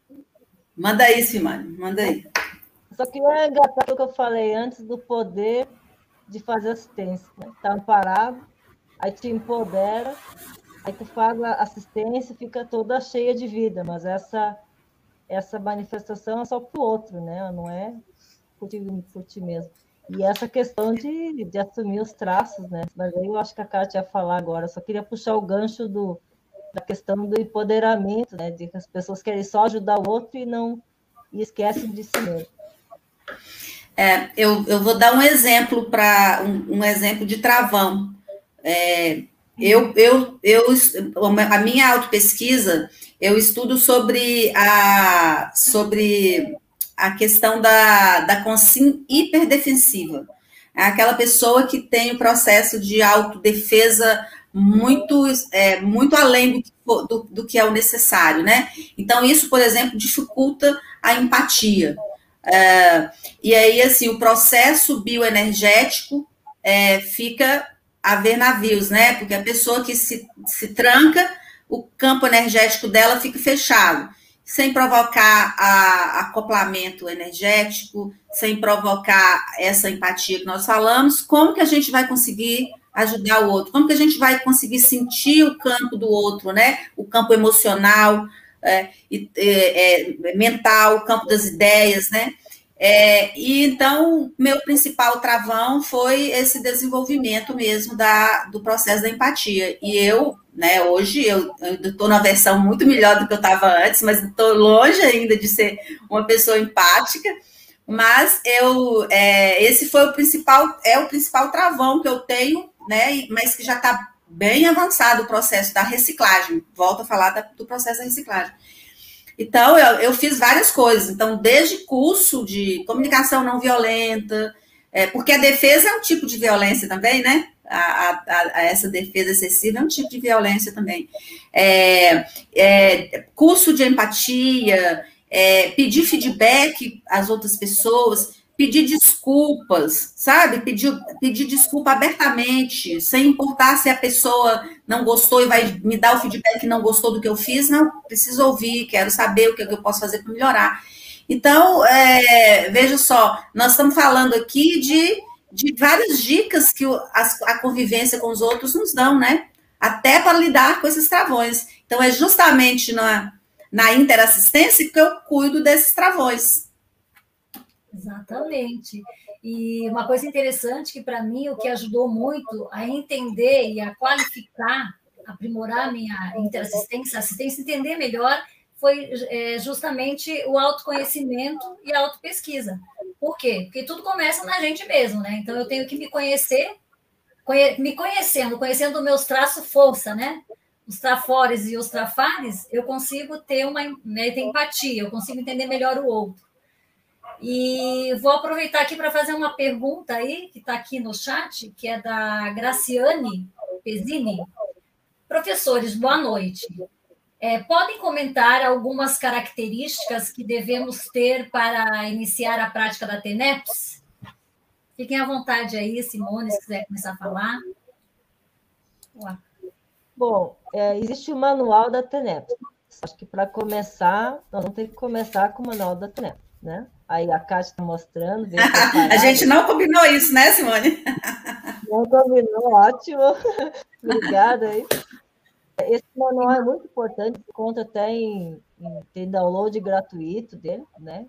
Manda aí, Simone, manda aí. Só que é engraçado o que eu falei antes do poder de fazer assistência. Né? Tá amparado, aí te empodera Aí tu faz a assistência fica toda cheia de vida, mas essa essa manifestação é só para o outro, né? Não é por ti, por ti mesmo. E essa questão de, de assumir os traços, né? Mas aí eu acho que a Kátia ia falar agora. Eu só queria puxar o gancho do, da questão do empoderamento, né? De que as pessoas querem só ajudar o outro e não e esquecem de si mesmo. É, eu, eu vou dar um exemplo para um, um, exemplo de travão. É, eu, eu, eu, a minha autopesquisa, eu estudo sobre a, sobre a questão da, da consciência hiperdefensiva. É aquela pessoa que tem o processo de autodefesa muito, é, muito além do, do, do, que é o necessário, né? Então, isso, por exemplo, dificulta a empatia. É, e aí, assim, o processo bioenergético é, fica a ver navios, né? Porque a pessoa que se, se tranca, o campo energético dela fica fechado, sem provocar a, acoplamento energético, sem provocar essa empatia que nós falamos. Como que a gente vai conseguir ajudar o outro? Como que a gente vai conseguir sentir o campo do outro, né? O campo emocional, é, é, é, mental, o campo das ideias, né? É, e então, meu principal travão foi esse desenvolvimento mesmo da, do processo da empatia. E eu, né, hoje, eu estou na versão muito melhor do que eu estava antes, mas estou longe ainda de ser uma pessoa empática. Mas eu, é, esse foi o principal, é o principal travão que eu tenho, né, mas que já está bem avançado o processo da reciclagem. Volto a falar da, do processo da reciclagem. Então, eu, eu fiz várias coisas. Então, desde curso de comunicação não violenta, é, porque a defesa é um tipo de violência também, né? A, a, a, essa defesa excessiva é um tipo de violência também. É, é, curso de empatia, é, pedir feedback às outras pessoas pedir desculpas, sabe? Pedir, pedir desculpa abertamente, sem importar se a pessoa não gostou e vai me dar o feedback que não gostou do que eu fiz. Não, preciso ouvir, quero saber o que, é que eu posso fazer para melhorar. Então, é, veja só, nós estamos falando aqui de, de várias dicas que a, a convivência com os outros nos dão, né? Até para lidar com esses travões. Então, é justamente na, na interassistência que eu cuido desses travões. Exatamente. E uma coisa interessante que para mim o que ajudou muito a entender e a qualificar, aprimorar minha interassistência, assistência, entender melhor, foi é, justamente o autoconhecimento e a autopesquisa. Por quê? Porque tudo começa na gente mesmo, né? Então eu tenho que me conhecer, conhe me conhecendo, conhecendo meus traços força, né? Os trafores e os trafares, eu consigo ter uma né, ter empatia, eu consigo entender melhor o outro. E vou aproveitar aqui para fazer uma pergunta aí, que está aqui no chat, que é da Graciane Pesini. Professores, boa noite. É, podem comentar algumas características que devemos ter para iniciar a prática da TENEPS? Fiquem à vontade aí, Simone, se quiser começar a falar. Uá. Bom, é, existe o manual da TENEPS. Acho que para começar, nós vamos ter que começar com o manual da TENEPS, né? Aí a Cátia está mostrando. a gente não combinou isso, né, Simone? não combinou, ótimo. Obrigada aí. Esse manual é muito importante, conta até em, em tem download gratuito dele, né?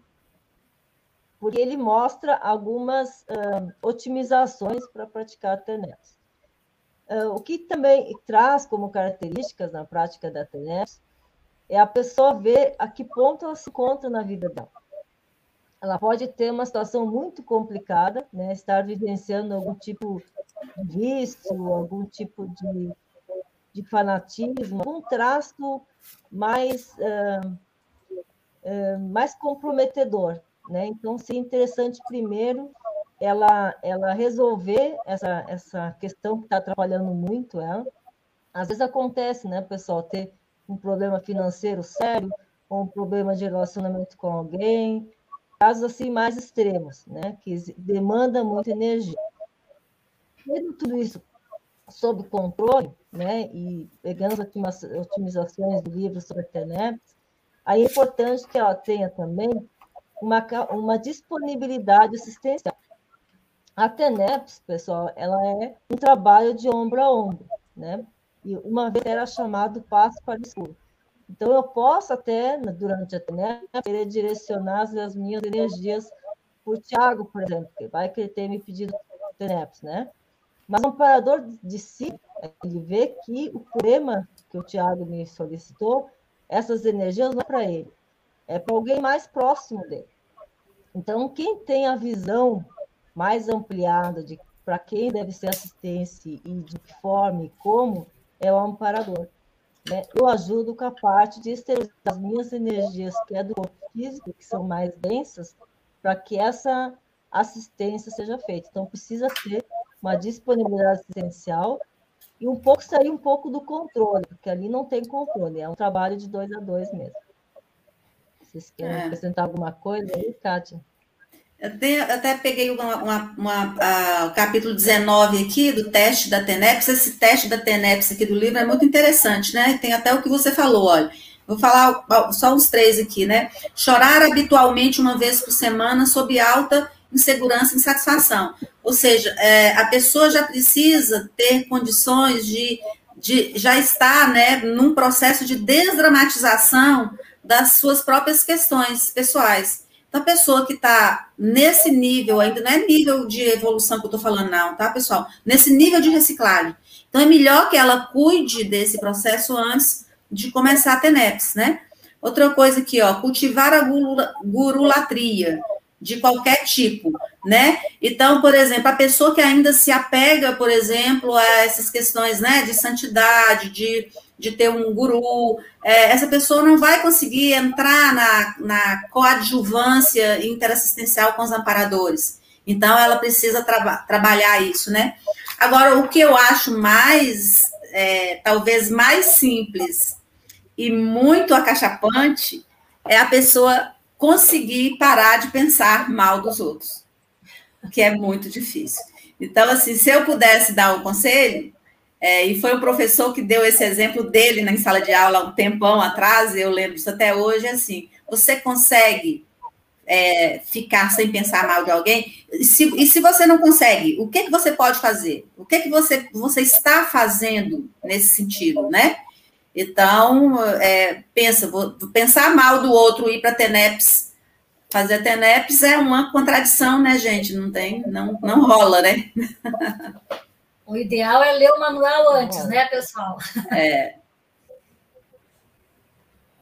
Porque ele mostra algumas uh, otimizações para praticar a TENEPS. Uh, o que também traz como características na prática da TENEPS é a pessoa ver a que ponto ela se encontra na vida dela. Ela pode ter uma situação muito complicada, né? estar vivenciando algum tipo de vício, algum tipo de de fanatismo, um traço mais, uh, uh, mais comprometedor. Né? Então, seria interessante primeiro ela, ela resolver essa, essa questão que está atrapalhando muito ela. Às vezes acontece, né, pessoal, ter um problema financeiro sério, ou um problema de relacionamento com alguém, casos assim mais extremos, né, que demanda muita energia. Tendo tudo isso sob controle, né, e pegando umas otimizações do livro sobre a TENEPS, aí é importante que ela tenha também uma, uma disponibilidade assistencial. A TENEPS, pessoal, ela é um trabalho de ombro a ombro, né? E uma vez era chamado passo para o escuro. Então, eu posso até, durante a TENEPS, querer direcionar as minhas energias por Tiago, por exemplo, que vai que ele tenha me pedido TENEPS, né? Mas o amparador de si, ele vê que o problema que o Tiago me solicitou, essas energias não é para ele, é para alguém mais próximo dele. Então, quem tem a visão mais ampliada de para quem deve ser assistência e de que forma e como, é o amparador. Né? Eu ajudo com a parte de esterilizar as minhas energias, que é do corpo físico, que são mais densas, para que essa assistência seja feita. Então, precisa ter uma disponibilidade assistencial e um pouco sair um pouco do controle, porque ali não tem controle, é um trabalho de dois a dois mesmo. Vocês querem é. acrescentar alguma coisa aí, Kátia? Até, até peguei uma, uma, uma a, o capítulo 19 aqui do teste da TENEPS. Esse teste da TENEPS aqui do livro é muito interessante, né? Tem até o que você falou, olha. Vou falar só uns três aqui, né? Chorar habitualmente uma vez por semana sob alta insegurança e insatisfação. Ou seja, é, a pessoa já precisa ter condições de, de já estar né, num processo de desdramatização das suas próprias questões pessoais. Então, a pessoa que está nesse nível, ainda não é nível de evolução que eu estou falando, não, tá, pessoal? Nesse nível de reciclagem. Então, é melhor que ela cuide desse processo antes de começar a ter NEPS, né? Outra coisa aqui, ó, cultivar a gurulatria de qualquer tipo, né? Então, por exemplo, a pessoa que ainda se apega, por exemplo, a essas questões, né, de santidade, de, de ter um guru, é, essa pessoa não vai conseguir entrar na, na coadjuvância interassistencial com os amparadores. Então, ela precisa tra trabalhar isso, né? Agora, o que eu acho mais, é, talvez mais simples e muito acachapante é a pessoa conseguir parar de pensar mal dos outros, que é muito difícil. Então, assim, se eu pudesse dar um conselho, é, e foi o professor que deu esse exemplo dele na sala de aula um tempão atrás, eu lembro disso até hoje, assim, você consegue é, ficar sem pensar mal de alguém? E se, e se você não consegue, o que, que você pode fazer? O que, que você, você está fazendo nesse sentido, né? Então, é, pensa, vou pensar mal do outro ir para TENEPS, fazer TENEPS é uma contradição, né, gente? Não tem, não, não rola, né? O ideal é ler o manual antes, né, pessoal? É.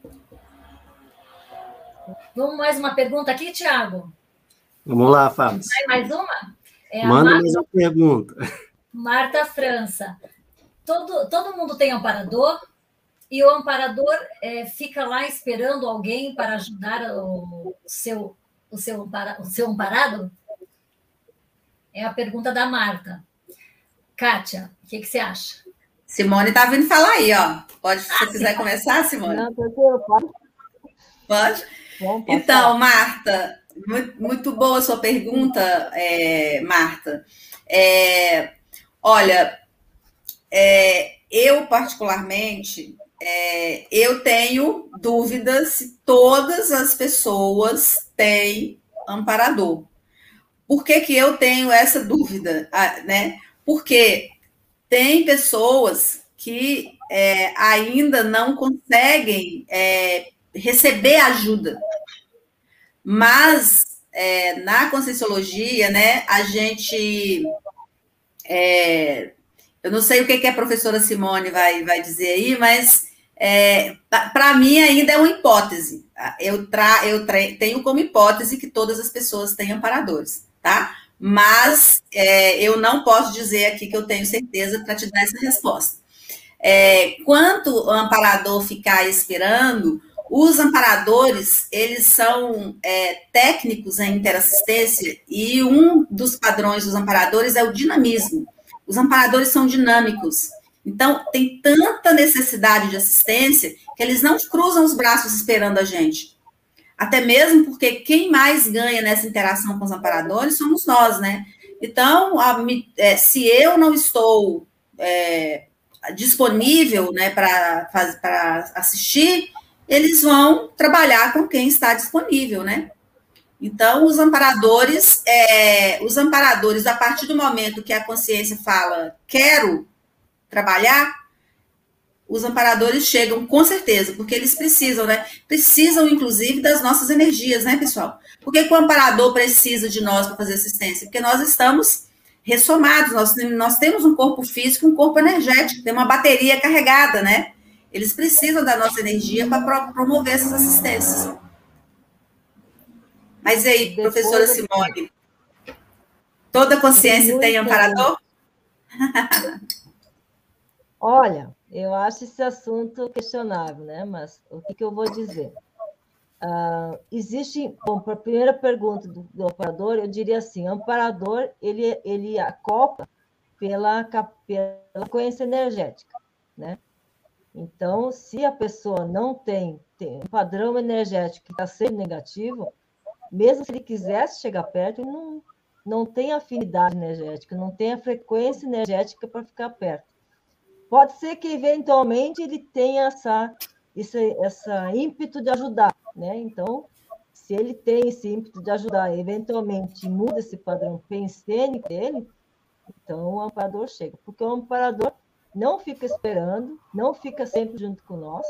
Vamos mais uma pergunta aqui, Tiago? Vamos lá, Fábio. mais uma? É Manda Marta, mais uma pergunta. Marta França. Todo, todo mundo tem amparador? e o amparador é, fica lá esperando alguém para ajudar o seu, o seu, o seu amparado? É a pergunta da Marta. Kátia, o que, que você acha? Simone está vindo falar aí, ó. Pode, se você quiser começar, Simone. Não, pode. Pode? então, Marta, muito, muito, boa a sua pergunta, é, Marta. É, olha, é, eu particularmente, é, eu tenho dúvidas se todas as pessoas têm amparador. Por que, que eu tenho essa dúvida? Ah, né? Porque tem pessoas que é, ainda não conseguem é, receber ajuda. Mas é, na Conscienciologia, né, a gente. É, eu não sei o que, que a professora Simone vai, vai dizer aí, mas é, para mim ainda é uma hipótese. Eu, tra, eu tra, tenho como hipótese que todas as pessoas têm amparadores, tá? Mas é, eu não posso dizer aqui que eu tenho certeza para te dar essa resposta. É, quanto o amparador ficar esperando, os amparadores, eles são é, técnicos em interassistência e um dos padrões dos amparadores é o dinamismo. Os amparadores são dinâmicos. Então, tem tanta necessidade de assistência que eles não cruzam os braços esperando a gente. Até mesmo porque quem mais ganha nessa interação com os amparadores somos nós, né? Então, a, é, se eu não estou é, disponível né, para assistir, eles vão trabalhar com quem está disponível, né? Então, os amparadores, é, os amparadores, a partir do momento que a consciência fala quero trabalhar, os amparadores chegam com certeza, porque eles precisam, né? Precisam, inclusive, das nossas energias, né, pessoal? Por que, que o amparador precisa de nós para fazer assistência? Porque nós estamos ressomados, nós, nós temos um corpo físico, um corpo energético, tem uma bateria carregada, né? Eles precisam da nossa energia para promover essas assistências. Mas e aí, professora Simone? Toda consciência tem amparador? Olha, eu acho esse assunto questionável, né? Mas o que, que eu vou dizer? Uh, existe, bom, para a primeira pergunta do, do, eu diria assim, o amparador, ele, ele acopla pela, pela frequência energética, né? Então, se a pessoa não tem, tem um padrão energético que está sendo negativo, mesmo se ele quisesse chegar perto, ele não, não tem afinidade energética, não tem a frequência energética para ficar perto. Pode ser que eventualmente ele tenha essa, esse essa ímpeto de ajudar, né? Então, se ele tem esse ímpeto de ajudar, eventualmente muda esse padrão pensênico dele, então o amparador chega, porque o amparador não fica esperando, não fica sempre junto com nós,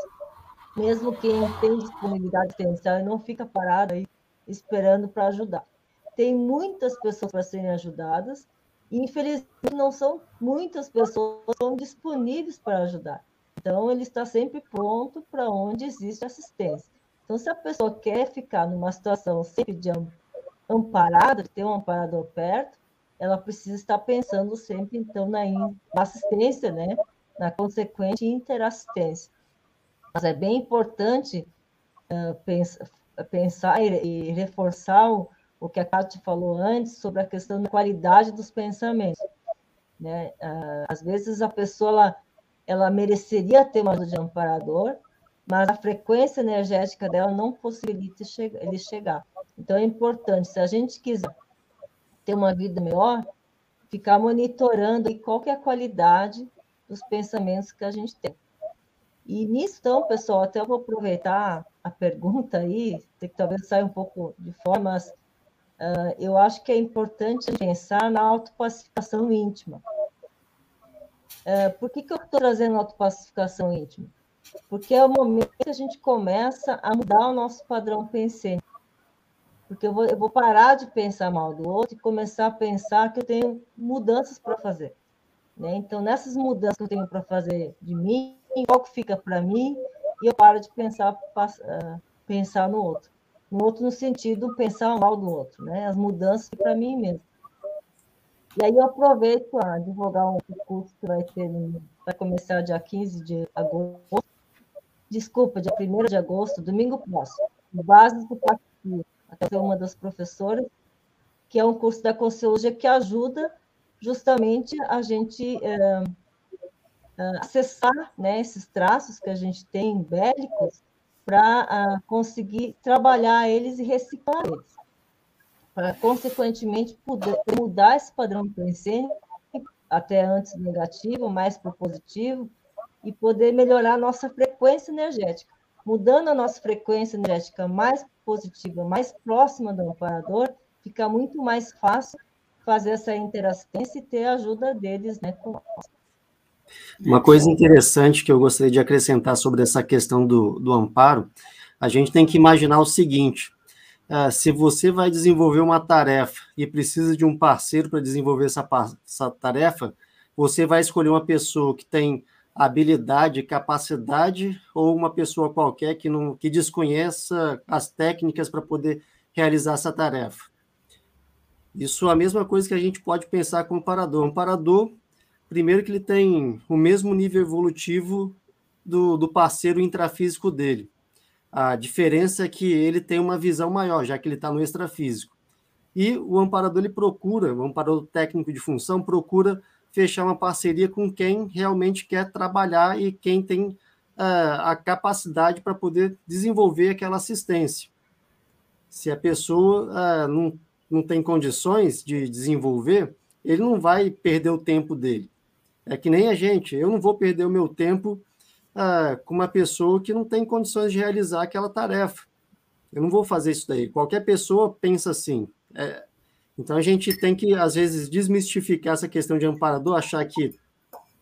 mesmo quem tem disponibilidade potencial não fica parado aí esperando para ajudar. Tem muitas pessoas para serem ajudadas, infelizmente, não são muitas pessoas que são disponíveis para ajudar. Então, ele está sempre pronto para onde existe assistência. Então, se a pessoa quer ficar numa situação sempre de amparada, ter um amparador perto, ela precisa estar pensando sempre, então, na assistência, né? na consequente interassistência. Mas é bem importante uh, pensar, pensar e, e reforçar o, o que a Cátia falou antes sobre a questão da qualidade dos pensamentos. Né? Ah, às vezes a pessoa ela, ela mereceria ter uma ajuda de amparador, mas a frequência energética dela não possibilita ele chegar. Então é importante, se a gente quiser ter uma vida melhor, ficar monitorando qual que é a qualidade dos pensamentos que a gente tem. E nisso, então, pessoal, até eu vou aproveitar a pergunta aí, que talvez saia um pouco de formas Uh, eu acho que é importante pensar na autopacificação íntima. Uh, por que, que eu estou trazendo autopacificação íntima? Porque é o momento que a gente começa a mudar o nosso padrão pensante. Porque eu vou, eu vou parar de pensar mal do outro e começar a pensar que eu tenho mudanças para fazer. Né? Então, nessas mudanças que eu tenho para fazer de mim, qual que fica para mim, e eu paro de pensar, uh, pensar no outro outro no sentido pensar mal do outro, né? As mudanças para mim mesmo. E aí eu aproveito para divulgar um curso que vai ter, vai começar dia 15 de agosto, desculpa, dia 1 de agosto, domingo próximo, Bases do Participio, até uma das professoras, que é um curso da Consciologia que ajuda justamente a gente é, acessar né, esses traços que a gente tem bélicos para conseguir trabalhar eles e reciclar eles, para, consequentemente, poder mudar esse padrão pensênico, até antes negativo, mais para positivo, e poder melhorar a nossa frequência energética. Mudando a nossa frequência energética mais positiva, mais próxima do amparador, fica muito mais fácil fazer essa interassistência e ter a ajuda deles né, com nós. Uma coisa interessante que eu gostaria de acrescentar sobre essa questão do, do amparo, a gente tem que imaginar o seguinte: uh, se você vai desenvolver uma tarefa e precisa de um parceiro para desenvolver essa, essa tarefa, você vai escolher uma pessoa que tem habilidade, capacidade, ou uma pessoa qualquer que não que desconheça as técnicas para poder realizar essa tarefa. Isso é a mesma coisa que a gente pode pensar com o parador. Um parador, primeiro que ele tem o mesmo nível evolutivo do, do parceiro intrafísico dele. A diferença é que ele tem uma visão maior, já que ele está no extrafísico. E o amparador ele procura, o amparador técnico de função procura fechar uma parceria com quem realmente quer trabalhar e quem tem uh, a capacidade para poder desenvolver aquela assistência. Se a pessoa uh, não, não tem condições de desenvolver, ele não vai perder o tempo dele. É que nem a gente, eu não vou perder o meu tempo uh, com uma pessoa que não tem condições de realizar aquela tarefa. Eu não vou fazer isso daí. Qualquer pessoa pensa assim. É, então a gente tem que, às vezes, desmistificar essa questão de amparador, achar que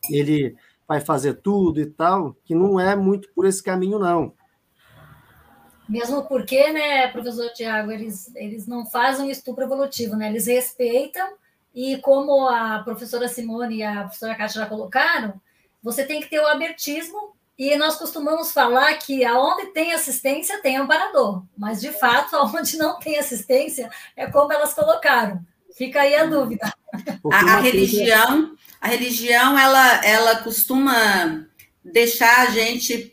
ele vai fazer tudo e tal, que não é muito por esse caminho, não. Mesmo porque, né, professor Tiago, eles, eles não fazem estupro evolutivo, né? Eles respeitam, e como a professora Simone e a professora Cátia já colocaram, você tem que ter o abertismo, e nós costumamos falar que aonde tem assistência tem amparador, mas de fato, aonde não tem assistência, é como elas colocaram. Fica aí a dúvida. A, a religião, a religião, ela, ela costuma deixar a gente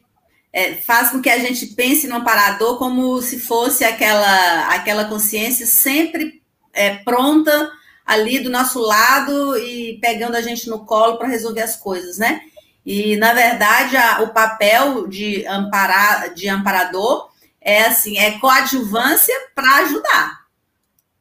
é, faz com que a gente pense no amparador como se fosse aquela, aquela consciência sempre é, pronta ali do nosso lado e pegando a gente no colo para resolver as coisas, né? E, na verdade, a, o papel de, amparar, de amparador é assim, é coadjuvância para ajudar.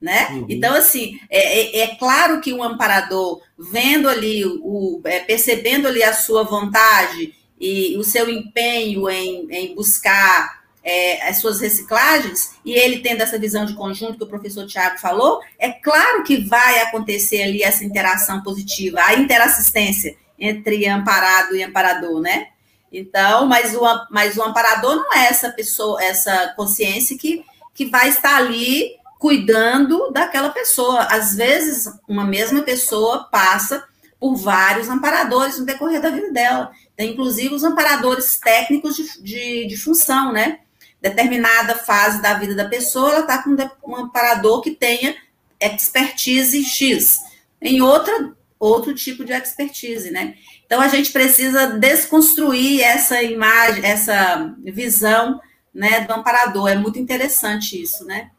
Né? Uhum. Então, assim, é, é, é, claro que o amparador, vendo ali, o, é, percebendo ali a sua vontade e o seu empenho em, em buscar é, as suas reciclagens, e ele tendo essa visão de conjunto que o professor Tiago falou, é claro que vai acontecer ali essa interação positiva, a interassistência entre amparado e amparador, né? Então, mas o, mas o amparador não é essa pessoa, essa consciência que, que vai estar ali cuidando daquela pessoa. Às vezes, uma mesma pessoa passa por vários amparadores no decorrer da vida dela. Tem, inclusive, os amparadores técnicos de, de, de função, né? Determinada fase da vida da pessoa, ela está com um amparador que tenha expertise X. Em outra, outro tipo de expertise, né? Então, a gente precisa desconstruir essa imagem, essa visão né, do amparador. É muito interessante isso, né?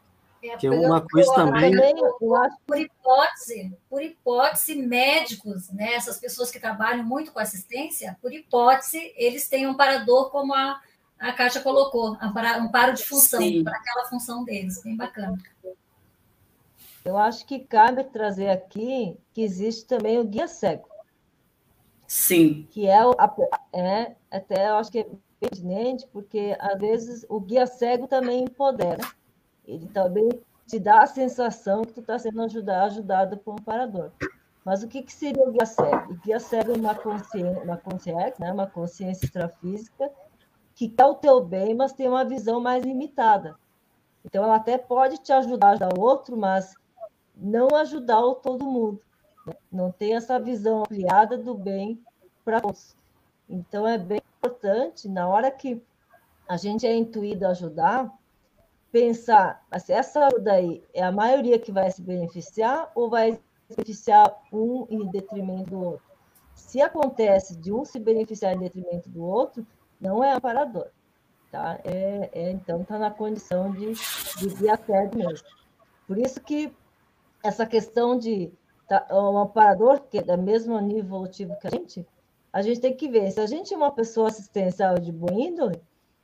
É, que é uma coisa também. Por hipótese, por hipótese, médicos, né, essas pessoas que trabalham muito com assistência, por hipótese, eles têm um parador como a, a Kátia colocou, um paro de função, para aquela função deles, bem bacana. Eu acho que cabe trazer aqui que existe também o guia cego. Sim. Que é, é até eu acho que é pertinente, porque às vezes o guia cego também empodera ele também te dá a sensação que tu está sendo ajudado, ajudado por um parador. Mas o que, que seria o guia cego? O guia cego é uma consciência, uma consciência, né? uma consciência extrafísica que quer o teu bem, mas tem uma visão mais limitada. Então, ela até pode te ajudar a ajudar o outro, mas não ajudar o todo mundo. Né? Não tem essa visão ampliada do bem para todos. Então, é bem importante, na hora que a gente é intuído a ajudar, pensar, assim, essa daí é a maioria que vai se beneficiar ou vai se beneficiar um em detrimento do outro? Se acontece de um se beneficiar em detrimento do outro, não é amparador. tá? É, é então está na condição de, de TED mesmo. Por isso que essa questão de tá, um amparador, que é da mesmo nível evolutivo que a gente, a gente tem que ver. Se a gente é uma pessoa assistencial de boa índole,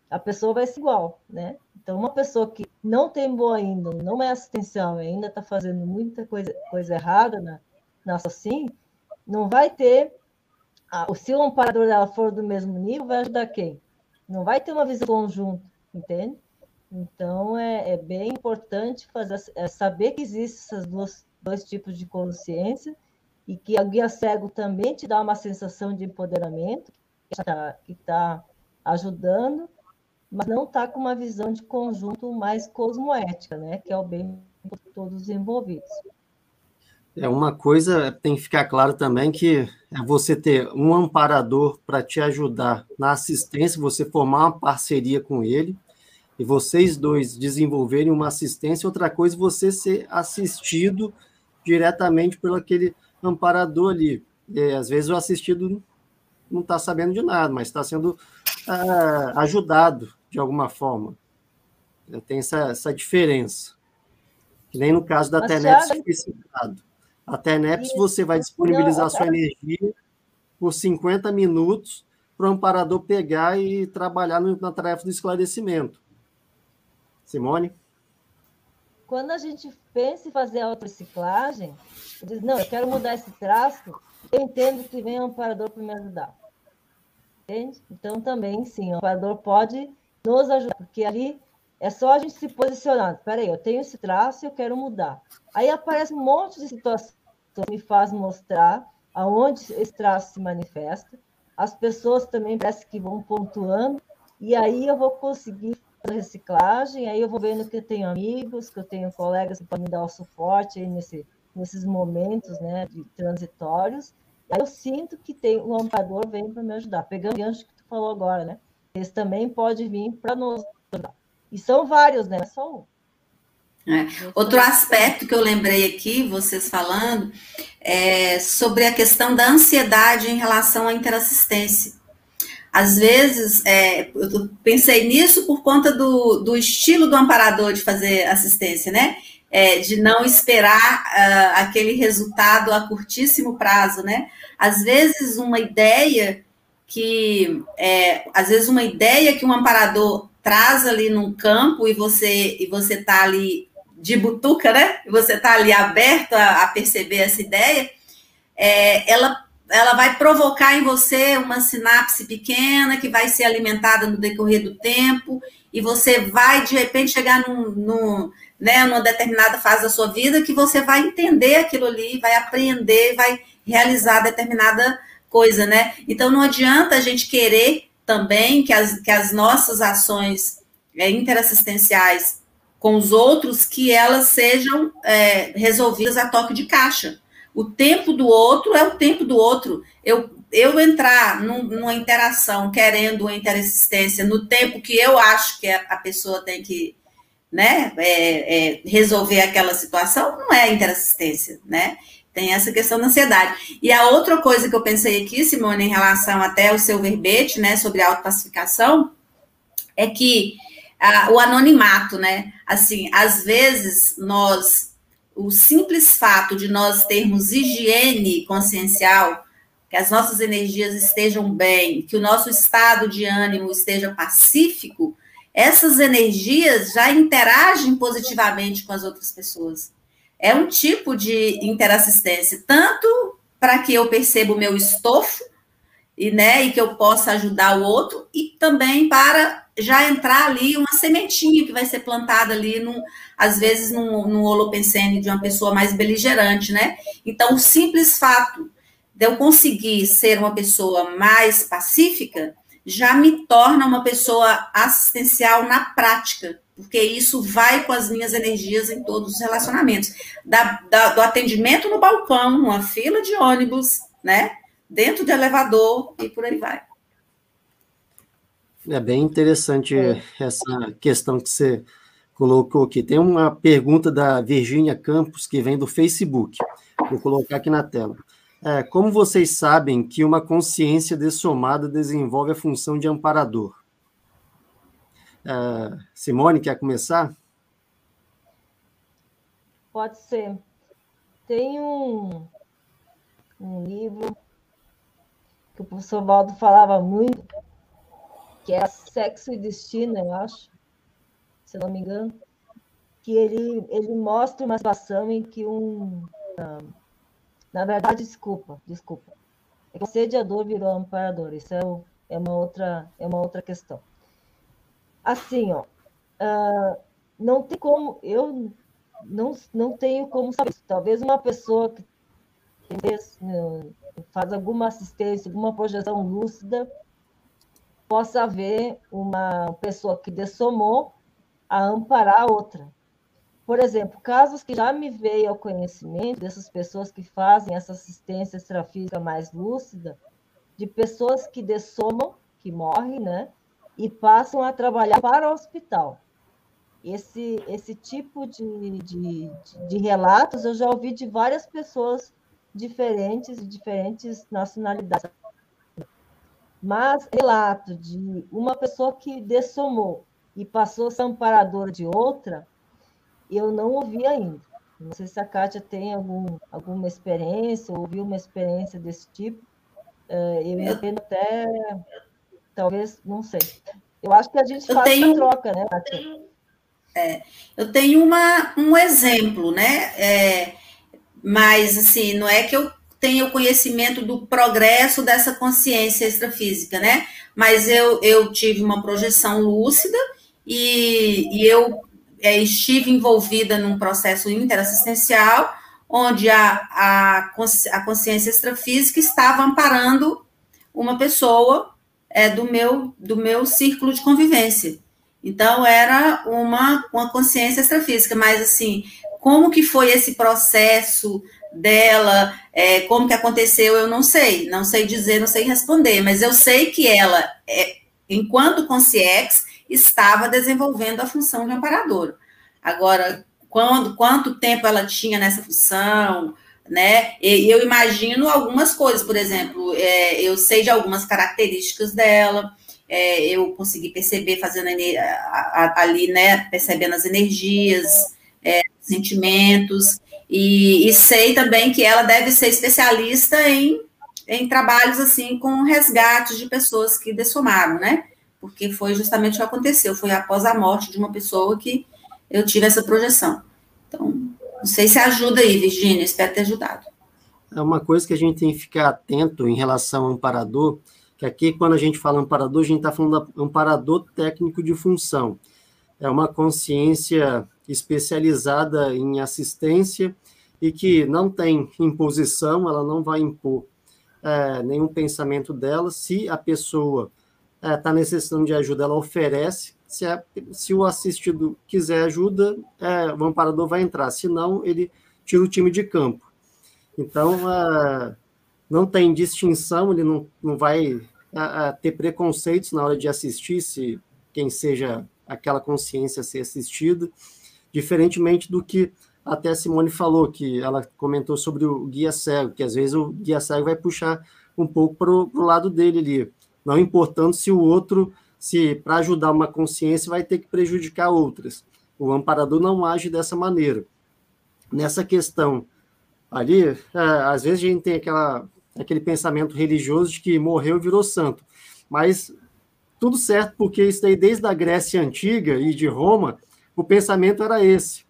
a pessoa vai ser igual, né? Então, uma pessoa que não tem boa índole, não é assistencial, ainda está fazendo muita coisa, coisa errada na, na assim, não vai ter. A, se o amparador dela for do mesmo nível, vai ajudar quem? Não vai ter uma visão conjunta, entende? Então, é, é bem importante fazer, é saber que existem esses dois, dois tipos de consciência e que a guia cego também te dá uma sensação de empoderamento, que está tá ajudando, mas não está com uma visão de conjunto mais cosmoética, né? que é o bem de todos os envolvidos. É uma coisa tem que ficar claro também que é você ter um amparador para te ajudar na assistência, você formar uma parceria com ele e vocês dois desenvolverem uma assistência. Outra coisa, você ser assistido diretamente pelo aquele amparador ali. E, às vezes o assistido não está sabendo de nada, mas está sendo ah, ajudado de alguma forma. Tem essa, essa diferença. Que nem no caso da TENEPS foi citado. A TENEPS você vai disponibilizar sua energia por 50 minutos para o amparador pegar e trabalhar na tarefa do esclarecimento. Simone? Quando a gente pensa em fazer a reciclagem, diz, não, eu quero mudar esse traço, eu entendo que vem um amparador para me ajudar. Entende? Então, também, sim, o amparador pode nos ajudar, porque ali é só a gente se posicionar. Espera aí, eu tenho esse traço e eu quero mudar. Aí aparece um monte de situações me faz mostrar aonde esse traço se manifesta. As pessoas também parece que vão pontuando, e aí eu vou conseguir fazer reciclagem, aí eu vou vendo que eu tenho amigos, que eu tenho colegas que podem me dar o suporte aí nesse, nesses momentos né, de transitórios. Aí eu sinto que tem o amparador vem para me ajudar. Pegando o gancho que tu falou agora, né? Eles também podem vir para nos ajudar. E são vários, né? Só um. É. Outro aspecto que eu lembrei aqui, vocês falando, é sobre a questão da ansiedade em relação à interassistência. Às vezes, é, eu pensei nisso por conta do, do estilo do amparador de fazer assistência, né? É, de não esperar uh, aquele resultado a curtíssimo prazo, né? Às vezes, uma ideia que é, às vezes uma ideia que um amparador traz ali num campo e você e você tá ali de butuca, né? Você tá ali aberto a, a perceber essa ideia, é, ela ela vai provocar em você uma sinapse pequena que vai ser alimentada no decorrer do tempo e você vai de repente chegar num, num né, numa determinada fase da sua vida que você vai entender aquilo ali, vai aprender, vai realizar determinada coisa, né? Então não adianta a gente querer também que as, que as nossas ações é, interassistenciais com os outros, que elas sejam é, resolvidas a toque de caixa. O tempo do outro é o tempo do outro. Eu, eu entrar num, numa interação querendo uma interassistência no tempo que eu acho que a, pessoa tem que né, é, é, resolver aquela situação, não é interassistência, né? Tem essa questão da ansiedade. E a outra coisa que eu pensei aqui, Simone, em relação até ao seu verbete, né, sobre a autopacificação, é que ah, o anonimato, né? Assim, às vezes nós, o simples fato de nós termos higiene consciencial, que as nossas energias estejam bem, que o nosso estado de ânimo esteja pacífico, essas energias já interagem positivamente com as outras pessoas é um tipo de interassistência, tanto para que eu perceba o meu estofo e, né, e que eu possa ajudar o outro, e também para já entrar ali uma sementinha que vai ser plantada ali, às vezes, no, no holopensene de uma pessoa mais beligerante, né? Então, o simples fato de eu conseguir ser uma pessoa mais pacífica já me torna uma pessoa assistencial na prática, porque isso vai com as minhas energias em todos os relacionamentos. Da, da, do atendimento no balcão, numa fila de ônibus, né? Dentro de elevador e por aí vai. É bem interessante é. essa questão que você colocou aqui. Tem uma pergunta da Virgínia Campos que vem do Facebook. Vou colocar aqui na tela. É, como vocês sabem que uma consciência dessomada desenvolve a função de amparador? Uh, Simone, quer começar? Pode ser. Tem um, um livro que o professor Valdo falava muito, que é Sexo e Destino, eu acho, se não me engano, que ele, ele mostra uma situação em que um. Na verdade, desculpa, desculpa. É que o sediador virou amparador, isso é, é, uma, outra, é uma outra questão. Assim, ó, uh, não tem como, eu não, não tenho como saber. Talvez uma pessoa que faz alguma assistência, alguma projeção lúcida, possa ver uma pessoa que dessomou a amparar a outra. Por exemplo, casos que já me veio ao conhecimento dessas pessoas que fazem essa assistência extrafísica mais lúcida, de pessoas que dessomam, que morrem, né? E passam a trabalhar para o hospital. Esse, esse tipo de, de, de relatos eu já ouvi de várias pessoas diferentes, de diferentes nacionalidades. Mas relato de uma pessoa que dessomou e passou a ser amparadora de outra, eu não ouvi ainda. Não sei se a Kátia tem algum, alguma experiência, ouviu uma experiência desse tipo. É, eu entendo até, talvez, não sei. Eu acho que a gente eu faz tenho, troca, né, Kátia? É, eu tenho uma, um exemplo, né? É, mas, assim, não é que eu tenha o conhecimento do progresso dessa consciência extrafísica, né? Mas eu, eu tive uma projeção lúcida e, e eu é, estive envolvida num processo interassistencial, onde a, a, a consciência extrafísica estava amparando uma pessoa é, do, meu, do meu círculo de convivência. Então, era uma, uma consciência extrafísica, mas assim, como que foi esse processo dela, é, como que aconteceu, eu não sei, não sei dizer, não sei responder, mas eu sei que ela, é, enquanto consciex, estava desenvolvendo a função de amparador. Agora, quando, quanto tempo ela tinha nessa função, né? E eu imagino algumas coisas, por exemplo, é, eu sei de algumas características dela, é, eu consegui perceber fazendo ali, né? Percebendo as energias, é, sentimentos, e, e, sei também que ela deve ser especialista em, em trabalhos assim com resgates de pessoas que dessomaram, né? porque foi justamente o que aconteceu, foi após a morte de uma pessoa que eu tive essa projeção. Então, não sei se ajuda aí, Virginia, espero ter ajudado. É uma coisa que a gente tem que ficar atento em relação ao amparador, que aqui, quando a gente fala amparador, a gente está falando amparador técnico de função. É uma consciência especializada em assistência e que não tem imposição, ela não vai impor é, nenhum pensamento dela. Se a pessoa está é, tá necessitando de ajuda, ela oferece. Se, a, se o assistido quiser ajuda, é, o amparador vai entrar. Se não, ele tira o time de campo. Então, é, não tem distinção, ele não, não vai é, é, ter preconceitos na hora de assistir, se quem seja aquela consciência ser assistida, diferentemente do que até a Simone falou, que ela comentou sobre o guia cego, que às vezes o guia cego vai puxar um pouco para o lado dele ali não importando se o outro, se para ajudar uma consciência, vai ter que prejudicar outras. O amparador não age dessa maneira. Nessa questão ali, é, às vezes a gente tem aquela, aquele pensamento religioso de que morreu e virou santo, mas tudo certo, porque isso daí desde a Grécia Antiga e de Roma, o pensamento era esse.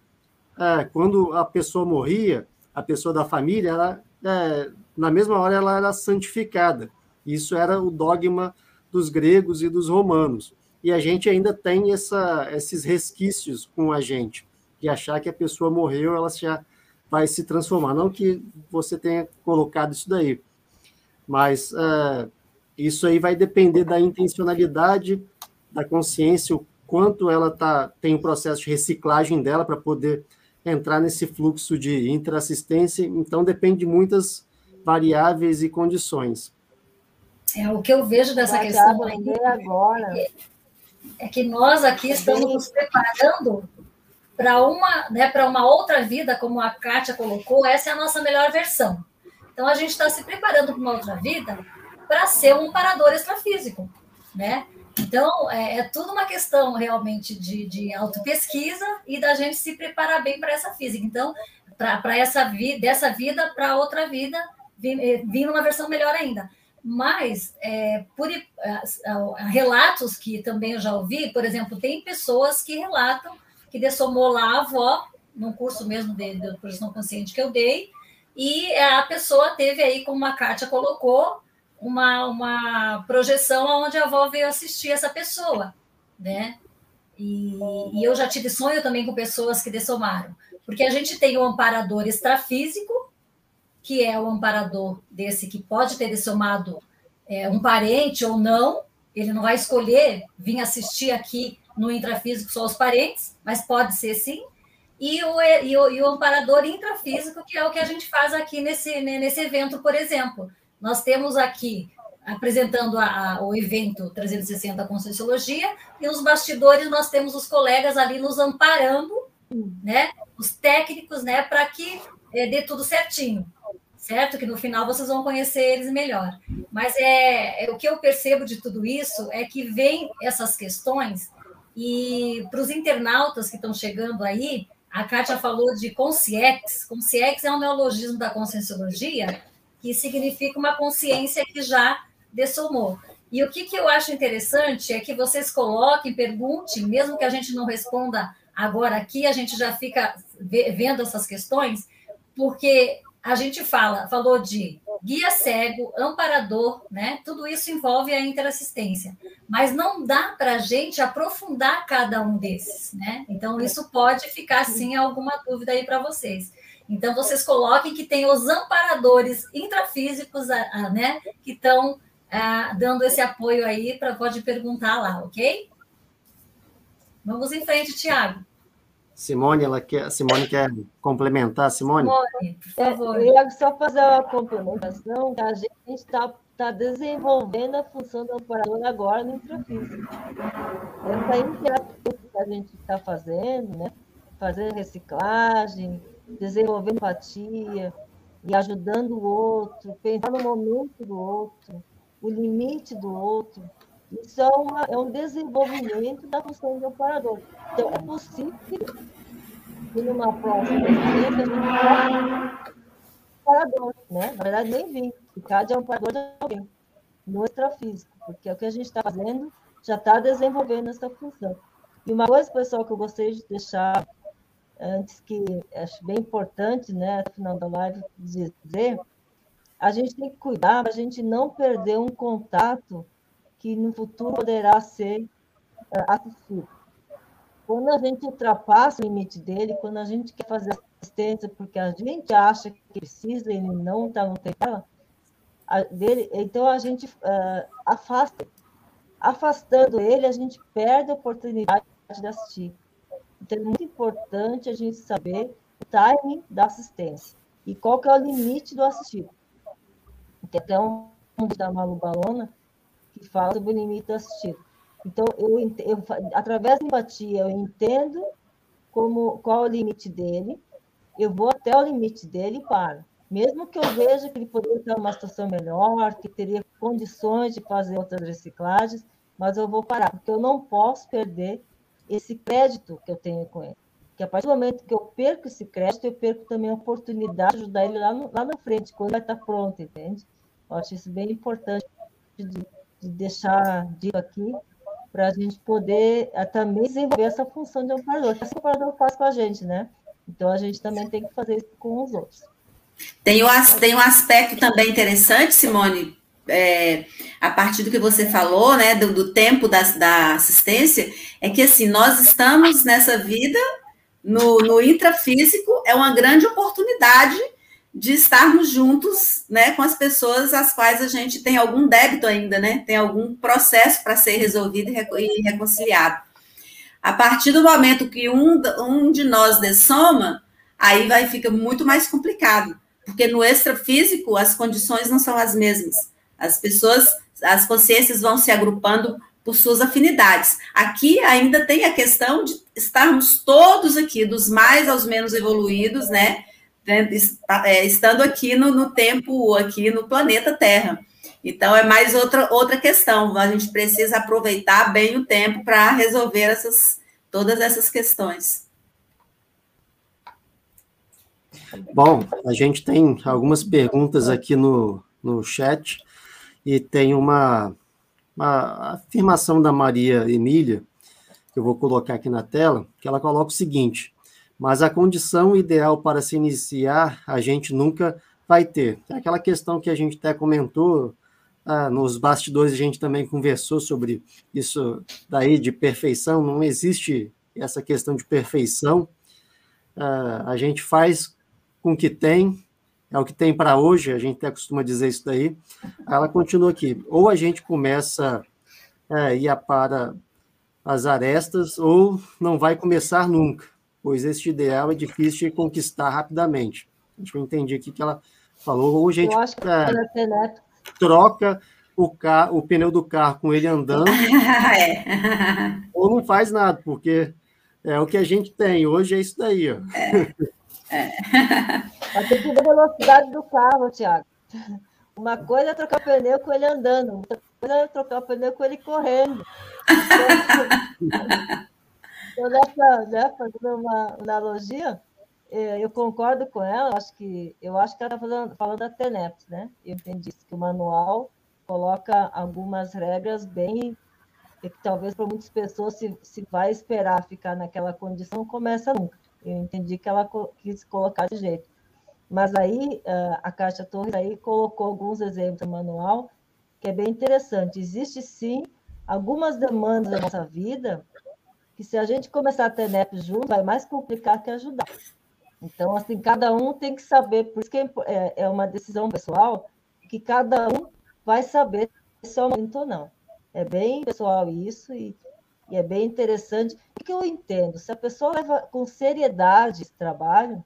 É, quando a pessoa morria, a pessoa da família, ela, é, na mesma hora ela era santificada. Isso era o dogma dos gregos e dos romanos. E a gente ainda tem essa, esses resquícios com a gente, de achar que a pessoa morreu, ela já vai se transformar. Não que você tenha colocado isso daí, mas uh, isso aí vai depender da intencionalidade, da consciência, o quanto ela tá, tem o um processo de reciclagem dela para poder entrar nesse fluxo de interassistência. Então, depende de muitas variáveis e condições. É, o que eu vejo dessa Vai questão aí agora. É, é, que nós aqui estamos nos preparando para uma, né, para uma outra vida, como a Kátia colocou, essa é a nossa melhor versão. Então a gente está se preparando para uma outra vida para ser um parador extrafísico, né? Então, é, é tudo uma questão realmente de, de autopesquisa e da gente se preparar bem para essa física. Então, para essa vida, dessa vida para outra vida, eh, vir numa versão melhor ainda. Mas, é, por é, relatos que também eu já ouvi, por exemplo, tem pessoas que relatam que dessomou lá a avó, num curso mesmo de, de projeção consciente que eu dei, e a pessoa teve aí, como a Kátia colocou, uma, uma projeção onde a avó veio assistir essa pessoa, né? E, e, eu já tive sonho também com pessoas que dessomaram, porque a gente tem o amparador extrafísico, que é o amparador desse que pode ter dessomado é, um parente ou não, ele não vai escolher vir assistir aqui no intrafísico só os parentes, mas pode ser sim. E o, e o, e o amparador intrafísico, que é o que a gente faz aqui nesse, nesse evento, por exemplo. Nós temos aqui apresentando a, a, o evento 360 Conscienciologia, e nos bastidores nós temos os colegas ali nos amparando, né, os técnicos, né, para que é, dê tudo certinho, certo? Que no final vocês vão conhecer eles melhor. Mas é, é o que eu percebo de tudo isso é que vem essas questões e para os internautas que estão chegando aí, a Kátia falou de consciex. Consciex é um neologismo da conscienciologia que significa uma consciência que já dessomou. E o que, que eu acho interessante é que vocês coloquem, perguntem, mesmo que a gente não responda agora aqui, a gente já fica vendo essas questões, porque a gente fala, falou de guia cego, amparador, né? Tudo isso envolve a interassistência, mas não dá para a gente aprofundar cada um desses, né? Então isso pode ficar sim alguma dúvida aí para vocês. Então, vocês coloquem que tem os amparadores intrafísicos, né, que estão dando esse apoio aí, para pode perguntar lá, ok? Vamos em frente, Tiago. Simone, ela quer, Simone quer complementar, Simone? Simone, por favor. É, eu ia só fazer uma complementação, que a gente está tá desenvolvendo a função do amparador agora no intrafísico. Essa interação que a gente está fazendo, né? Fazer reciclagem, desenvolver empatia e ajudando o outro, pensar no momento do outro, o limite do outro. Isso é, uma, é um desenvolvimento da função do amparador. Então, é possível que numa próxima experiência a gente possa amparador, né? Na verdade, nem vim, ficar de amparador de alguém, no extrafísico, porque é o que a gente está fazendo já está desenvolvendo essa função. E uma coisa, pessoal, que eu gostaria de deixar antes que acho bem importante, né, no final da live, dizer, a gente tem que cuidar para a gente não perder um contato que no futuro poderá ser uh, assistido. Quando a gente ultrapassa o limite dele, quando a gente quer fazer assistência porque a gente acha que precisa e não está no tempo dele, então a gente uh, afasta. Afastando ele, a gente perde a oportunidade de assistir. Então, é muito importante a gente saber o timing da assistência e qual que é o limite do assistido. Tem até um da Malu Balona que fala sobre o limite do assistido. Então, eu, eu, através da empatia, eu entendo como, qual é o limite dele, eu vou até o limite dele e paro. Mesmo que eu veja que ele poderia estar numa situação melhor, que teria condições de fazer outras reciclagens, mas eu vou parar, porque eu não posso perder esse crédito que eu tenho com ele. Que a partir do momento que eu perco esse crédito, eu perco também a oportunidade de ajudar ele lá, no, lá na frente, quando vai estar pronto, entende? Eu acho isso bem importante de, de deixar dito aqui, para a gente poder eh, também desenvolver essa função de amparador. Que o amparador faz com a gente, né? Então, a gente também tem que fazer isso com os outros. Tem, o, tem um aspecto também interessante, Simone, é, a partir do que você falou, né, do, do tempo da, da, assistência, é que assim, nós estamos nessa vida no, no intrafísico, é uma grande oportunidade de estarmos juntos, né, com as pessoas às quais a gente tem algum débito ainda, né, tem algum processo para ser resolvido e reconciliado. A partir do momento que um, um de nós dessoma, aí vai fica muito mais complicado, porque no extrafísico as condições não são as mesmas. As pessoas, as consciências vão se agrupando por suas afinidades. Aqui ainda tem a questão de estarmos todos aqui, dos mais aos menos evoluídos, né? É, estando aqui no, no tempo, aqui no planeta Terra. Então, é mais outra, outra questão. A gente precisa aproveitar bem o tempo para resolver essas, todas essas questões. Bom, a gente tem algumas perguntas aqui no, no chat e tem uma, uma afirmação da Maria Emília, que eu vou colocar aqui na tela, que ela coloca o seguinte: mas a condição ideal para se iniciar a gente nunca vai ter. É aquela questão que a gente até comentou ah, nos bastidores, a gente também conversou sobre isso daí de perfeição, não existe essa questão de perfeição. Ah, a gente faz com o que tem, é o que tem para hoje, a gente até costuma dizer isso daí. Ela continua aqui, ou a gente começa a é, ir para as arestas, ou não vai começar nunca pois este ideal é difícil de conquistar rapidamente. Acho que eu entendi aqui que ela falou, ou a gente é, troca o, carro, o pneu do carro com ele andando, é. ou não faz nada, porque é o que a gente tem. Hoje é isso daí. Ó. É. Tem que a velocidade do carro, Tiago. Uma coisa é trocar o pneu com ele andando, outra coisa é trocar o pneu com ele correndo. Então, nessa, né, fazendo uma analogia, é, eu concordo com ela, acho que, eu acho que ela está falando, falando da TENEPS, né? Eu entendi que o manual coloca algumas regras bem que talvez para muitas pessoas se, se vai esperar ficar naquela condição começa nunca. Eu entendi que ela quis colocar de jeito. Mas aí a Caixa Torres aí colocou alguns exemplos no manual que é bem interessante. Existe sim algumas demandas da nossa vida que se a gente começar a ter NEP junto, vai mais complicar que ajudar. Então, assim, cada um tem que saber, por isso que é, é, é uma decisão pessoal, que cada um vai saber se é o momento ou não. É bem pessoal isso e, e é bem interessante. O que eu entendo? Se a pessoa leva com seriedade esse trabalho,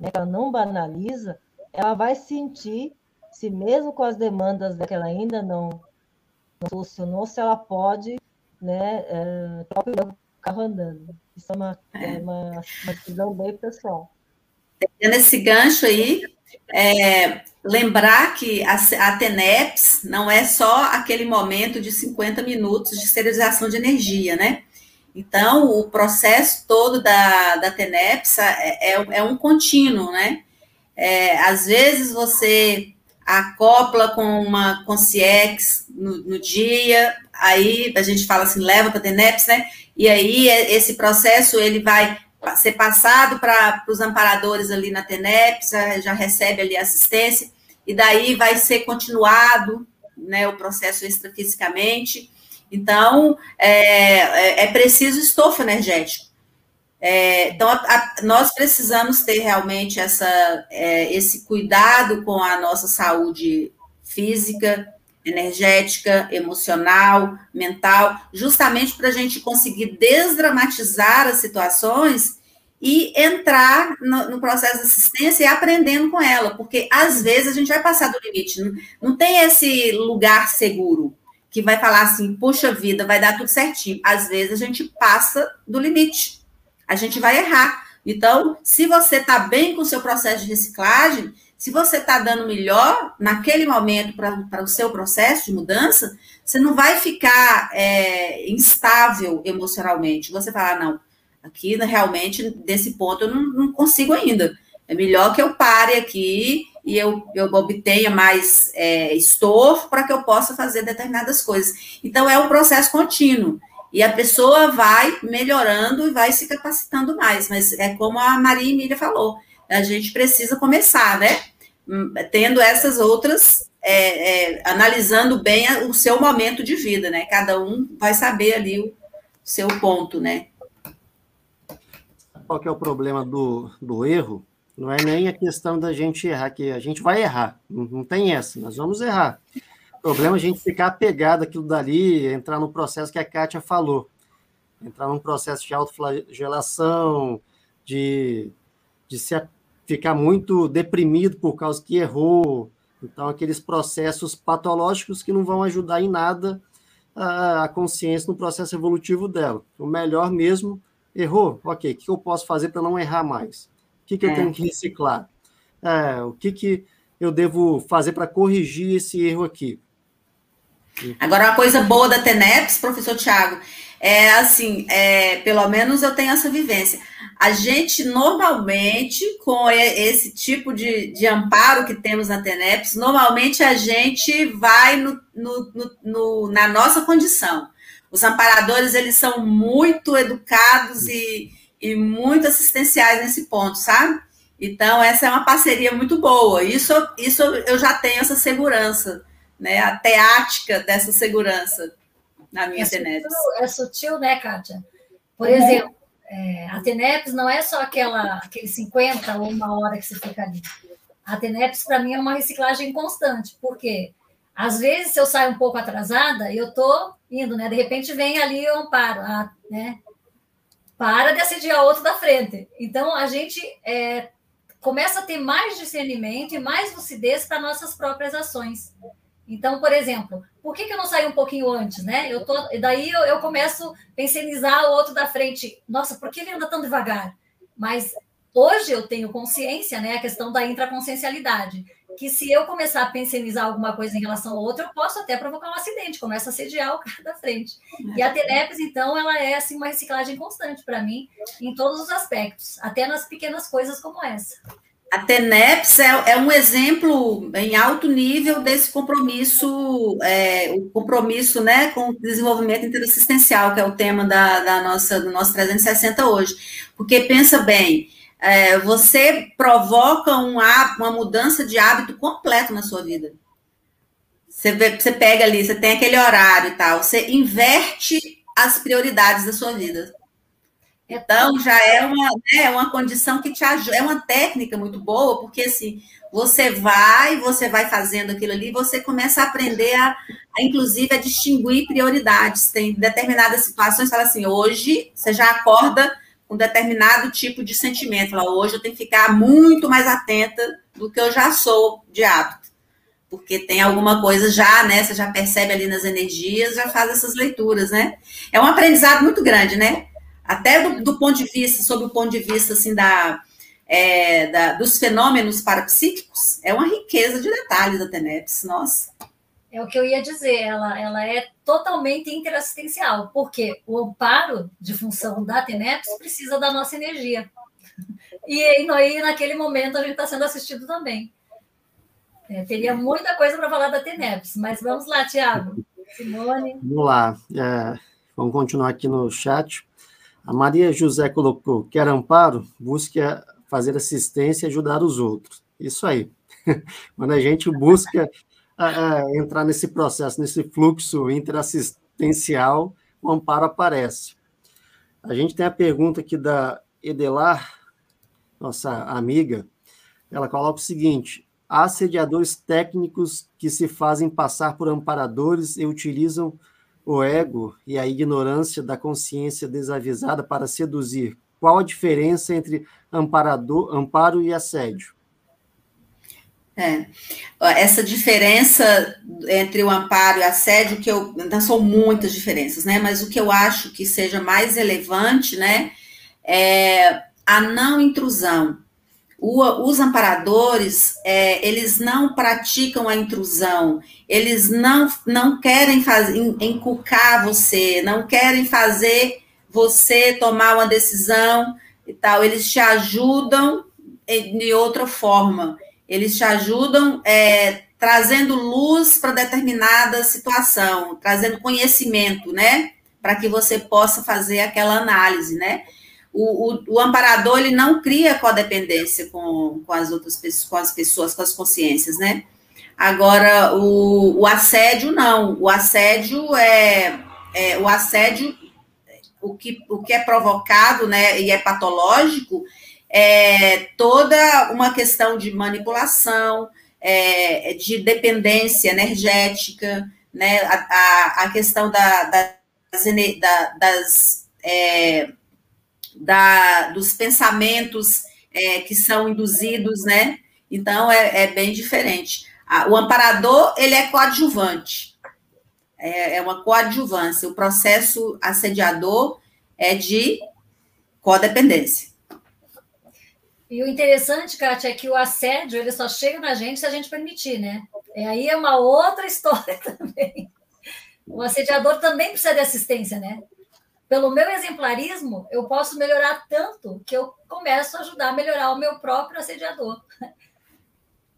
né, ela não banaliza, ela vai sentir se mesmo com as demandas que ela ainda não, não solucionou, se ela pode né, é, carro andando. Isso é uma, é uma, uma decisão bem pessoal. Tendo esse gancho aí, é, lembrar que a, a TENEPS não é só aquele momento de 50 minutos de esterilização de energia, né? Então, o processo todo da, da TENEPS é, é, é um contínuo, né? É, às vezes você acopla com uma concierge no, no dia, aí a gente fala assim, leva para a TENEPS, né? E aí é, esse processo ele vai ser passado para os amparadores ali na TENEP, já, já recebe ali assistência, e daí vai ser continuado né, o processo extrafisicamente. Então, é, é, é preciso estofo energético. É, então, a, a, nós precisamos ter realmente essa, é, esse cuidado com a nossa saúde física, energética, emocional, mental, justamente para a gente conseguir desdramatizar as situações e entrar no, no, processo de assistência e aprendendo com ela, porque às vezes a gente vai passar do limite, não, não tem esse lugar seguro que vai falar assim, puxa vida, vai dar tudo certinho. Às vezes a gente passa do limite, a gente vai errar. Então, se você está bem com o seu processo de reciclagem, se você está dando melhor naquele momento para o seu processo de mudança, você não vai ficar é, instável emocionalmente. Você falar, não, aqui realmente, desse ponto, eu não, não, consigo ainda. É melhor que eu pare aqui e eu, eu obtenha mais é, para que eu possa fazer determinadas coisas. Então, é um processo contínuo. E a pessoa vai melhorando e vai se capacitando mais. Mas é como a Maria Emília falou, a gente precisa começar, né? Hum, tendo essas outras, é, é, analisando bem o seu momento de vida, né? Cada um vai saber ali o seu ponto, né? Qual que é o problema do, do erro? Não é nem a questão da gente errar, que a gente vai errar, não, tem essa, nós vamos errar. O problema é a gente ficar apegado àquilo dali, entrar no processo que a Kátia falou, entrar num processo de autoflagelação, de, de se ficar muito deprimido por causa que errou. Então, aqueles processos patológicos que não vão ajudar em nada a, a consciência no processo evolutivo dela. O melhor mesmo, errou, ok, o que eu posso fazer para não errar mais? O que, que eu é. tenho que reciclar? É, o que, que eu devo fazer para corrigir esse erro aqui? Agora, uma coisa boa da TENEPS, professor Tiago, é assim, é, pelo menos eu tenho essa vivência. A gente normalmente, com esse tipo de, de amparo que temos na TENEPS, normalmente a gente vai no, no, no, na nossa condição. Os amparadores, eles são muito educados e, e muito assistenciais nesse ponto, sabe? Então, essa é uma parceria muito boa. Isso, isso eu já tenho essa segurança, né? A teática dessa segurança na minha é. Sutil, é sutil, né, Kátia? Por uhum. exemplo, é, a TENEPS não é só aquela, aquele 50 ou uma hora que você fica ali. A TENEPS, para mim, é uma reciclagem constante. Por quê? Às vezes, se eu saio um pouco atrasada, eu estou indo, né? De repente, vem ali o amparo, ah, né? Para de assediar outro da frente. Então, a gente é, começa a ter mais discernimento e mais lucidez para nossas próprias ações. Então, por exemplo, por que, que eu não saí um pouquinho antes, né? Eu tô, daí eu, eu começo a pensionizar o outro da frente. Nossa, por que ele anda tão devagar? Mas hoje eu tenho consciência, né? A questão da intraconsciencialidade. Que se eu começar a pensionizar alguma coisa em relação ao outro, eu posso até provocar um acidente, começa a sediar o cara da frente. E a Tenepes, então, ela é assim uma reciclagem constante para mim, em todos os aspectos, até nas pequenas coisas como essa. A TENEPS é, é, um exemplo em alto nível desse compromisso, é, o compromisso né, com o desenvolvimento interassistencial, que é o tema da, da nossa, do nosso 360 hoje. Porque pensa bem, é, você provoca um, uma mudança de hábito completo na sua vida. Você, vê, você pega ali, você tem aquele horário e tal, você inverte as prioridades da sua vida. Então, já é uma, né, uma condição que te ajuda, é uma técnica muito boa, porque assim, você vai, você vai fazendo aquilo ali, você começa a aprender a, a inclusive, a distinguir prioridades. Tem determinadas situações, fala assim, hoje você já acorda com determinado tipo de sentimento. Fala, hoje eu tenho que ficar muito mais atenta do que eu já sou de hábito. Porque tem alguma coisa já, né? Você já percebe ali nas energias, já faz essas leituras, né? É um aprendizado muito grande, né? até do, do, ponto de vista, sob o ponto de vista assim da, é, da, dos fenômenos parapsíquicos, é uma riqueza de detalhes da TENEPS, nossa. É o que eu ia dizer, ela, ela é totalmente interassistencial, porque o amparo de função da TENEPS precisa da nossa energia. E aí, naquele momento, a gente está sendo assistido também. É, teria muita coisa para falar da TENEPS, mas vamos lá, Tiago. Simone. Vamos lá. É, vamos continuar aqui no chat. A Maria José colocou: quer amparo? Busque fazer assistência e ajudar os outros. Isso aí. Quando a gente busca entrar nesse processo, nesse fluxo interassistencial, o amparo aparece. A gente tem a pergunta aqui da Edelar, nossa amiga. Ela coloca o seguinte: há assediadores técnicos que se fazem passar por amparadores e utilizam o ego e a ignorância da consciência desavisada para seduzir. Qual a diferença entre amparador, amparo e assédio? É. Essa diferença entre o amparo e o assédio, que eu. São muitas diferenças, né? Mas o que eu acho que seja mais relevante, né? É a não intrusão. O, os amparadores, é, eles não praticam a intrusão, eles não, não querem fazer, encucar você, não querem fazer você tomar uma decisão e tal, eles te ajudam de outra forma, eles te ajudam é, trazendo luz para determinada situação, trazendo conhecimento, né? Para que você possa fazer aquela análise, né? o, o, o, amparador ele não cria codependência com, com as outras pessoas, com as pessoas, com as consciências, né? Agora, o, o assédio não. O assédio é, é, o assédio, o que, o que é provocado, né, e é patológico, é toda uma questão de manipulação, é, de dependência energética, né, a, a, a questão da, das, da, das é, da, dos pensamentos é, que são induzidos, né? Então, é, é bem diferente. O amparador, ele é coadjuvante, é, é uma coadjuvância. O processo assediador é de codependência. E o interessante, Kátia, é que o assédio ele só chega na gente se a gente permitir, né? E aí é uma outra história também. o assediador também precisa de assistência, né? Pelo meu exemplarismo, eu posso melhorar tanto que eu começo a ajudar a melhorar o meu próprio assediador.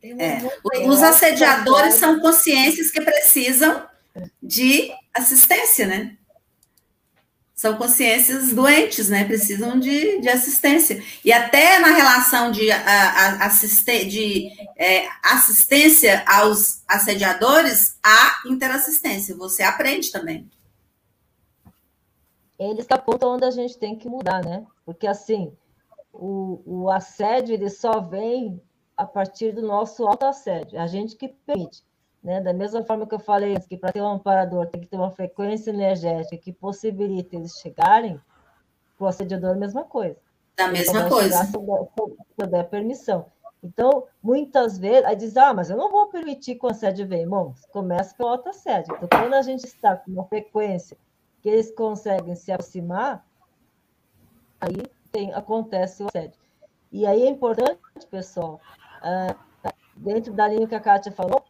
É. Os assediadores são consciências que precisam de assistência, né? São consciências doentes, né? Precisam de, de assistência. E até na relação de, a, assiste, de é, assistência aos assediadores, há interassistência. Você aprende também. Eles apontam onde a gente tem que mudar, né? Porque assim, o, o assédio ele só vem a partir do nosso autoassédio, a gente que permite. Né? Da mesma forma que eu falei que para ter um amparador tem que ter uma frequência energética que possibilite eles chegarem, o assediador é a mesma coisa. Da mesma coisa. Se eu der permissão. Então, muitas vezes, aí diz, ah, mas eu não vou permitir que o assédio venha. Bom, começa pelo autoassédio. Então, quando a gente está com uma frequência que eles conseguem se aproximar, aí tem, acontece o assédio. E aí é importante, pessoal, uh, dentro da linha que a Kátia falou,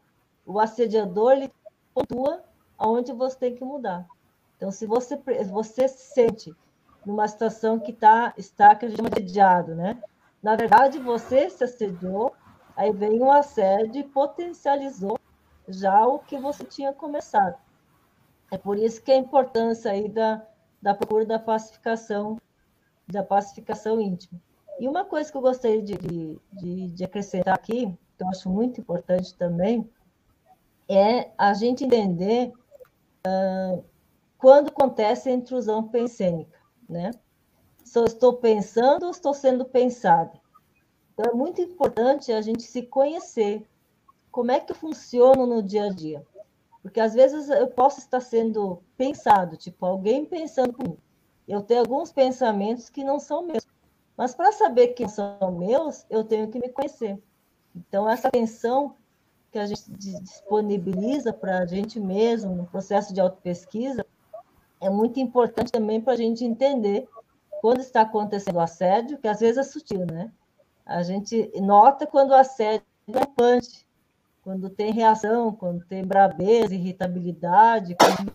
o assediador ele pontua aonde você tem que mudar. Então, se você, você se sente numa situação que tá, está, que assediado, né? Na verdade, você se assediou, aí vem um assédio e potencializou já o que você tinha começado. É por isso que a importância aí da, da procura da pacificação, da pacificação íntima. E uma coisa que eu gostaria de, de, de acrescentar aqui, que eu acho muito importante também, é a gente entender uh, quando acontece a intrusão pensênica, né? Se eu estou pensando ou estou sendo pensado. Então, é muito importante a gente se conhecer. Como é que eu funciono no dia a dia? Porque às vezes eu posso estar sendo pensado, tipo, alguém pensando por mim. Eu tenho alguns pensamentos que não são meus. Mas para saber que são meus, eu tenho que me conhecer. Então, essa atenção que a gente disponibiliza para a gente mesmo no processo de autopesquisa é muito importante também para a gente entender quando está acontecendo o assédio, que às vezes é sutil, né? A gente nota quando o assédio é punch, quando tem reação, quando tem braveza, irritabilidade, quando...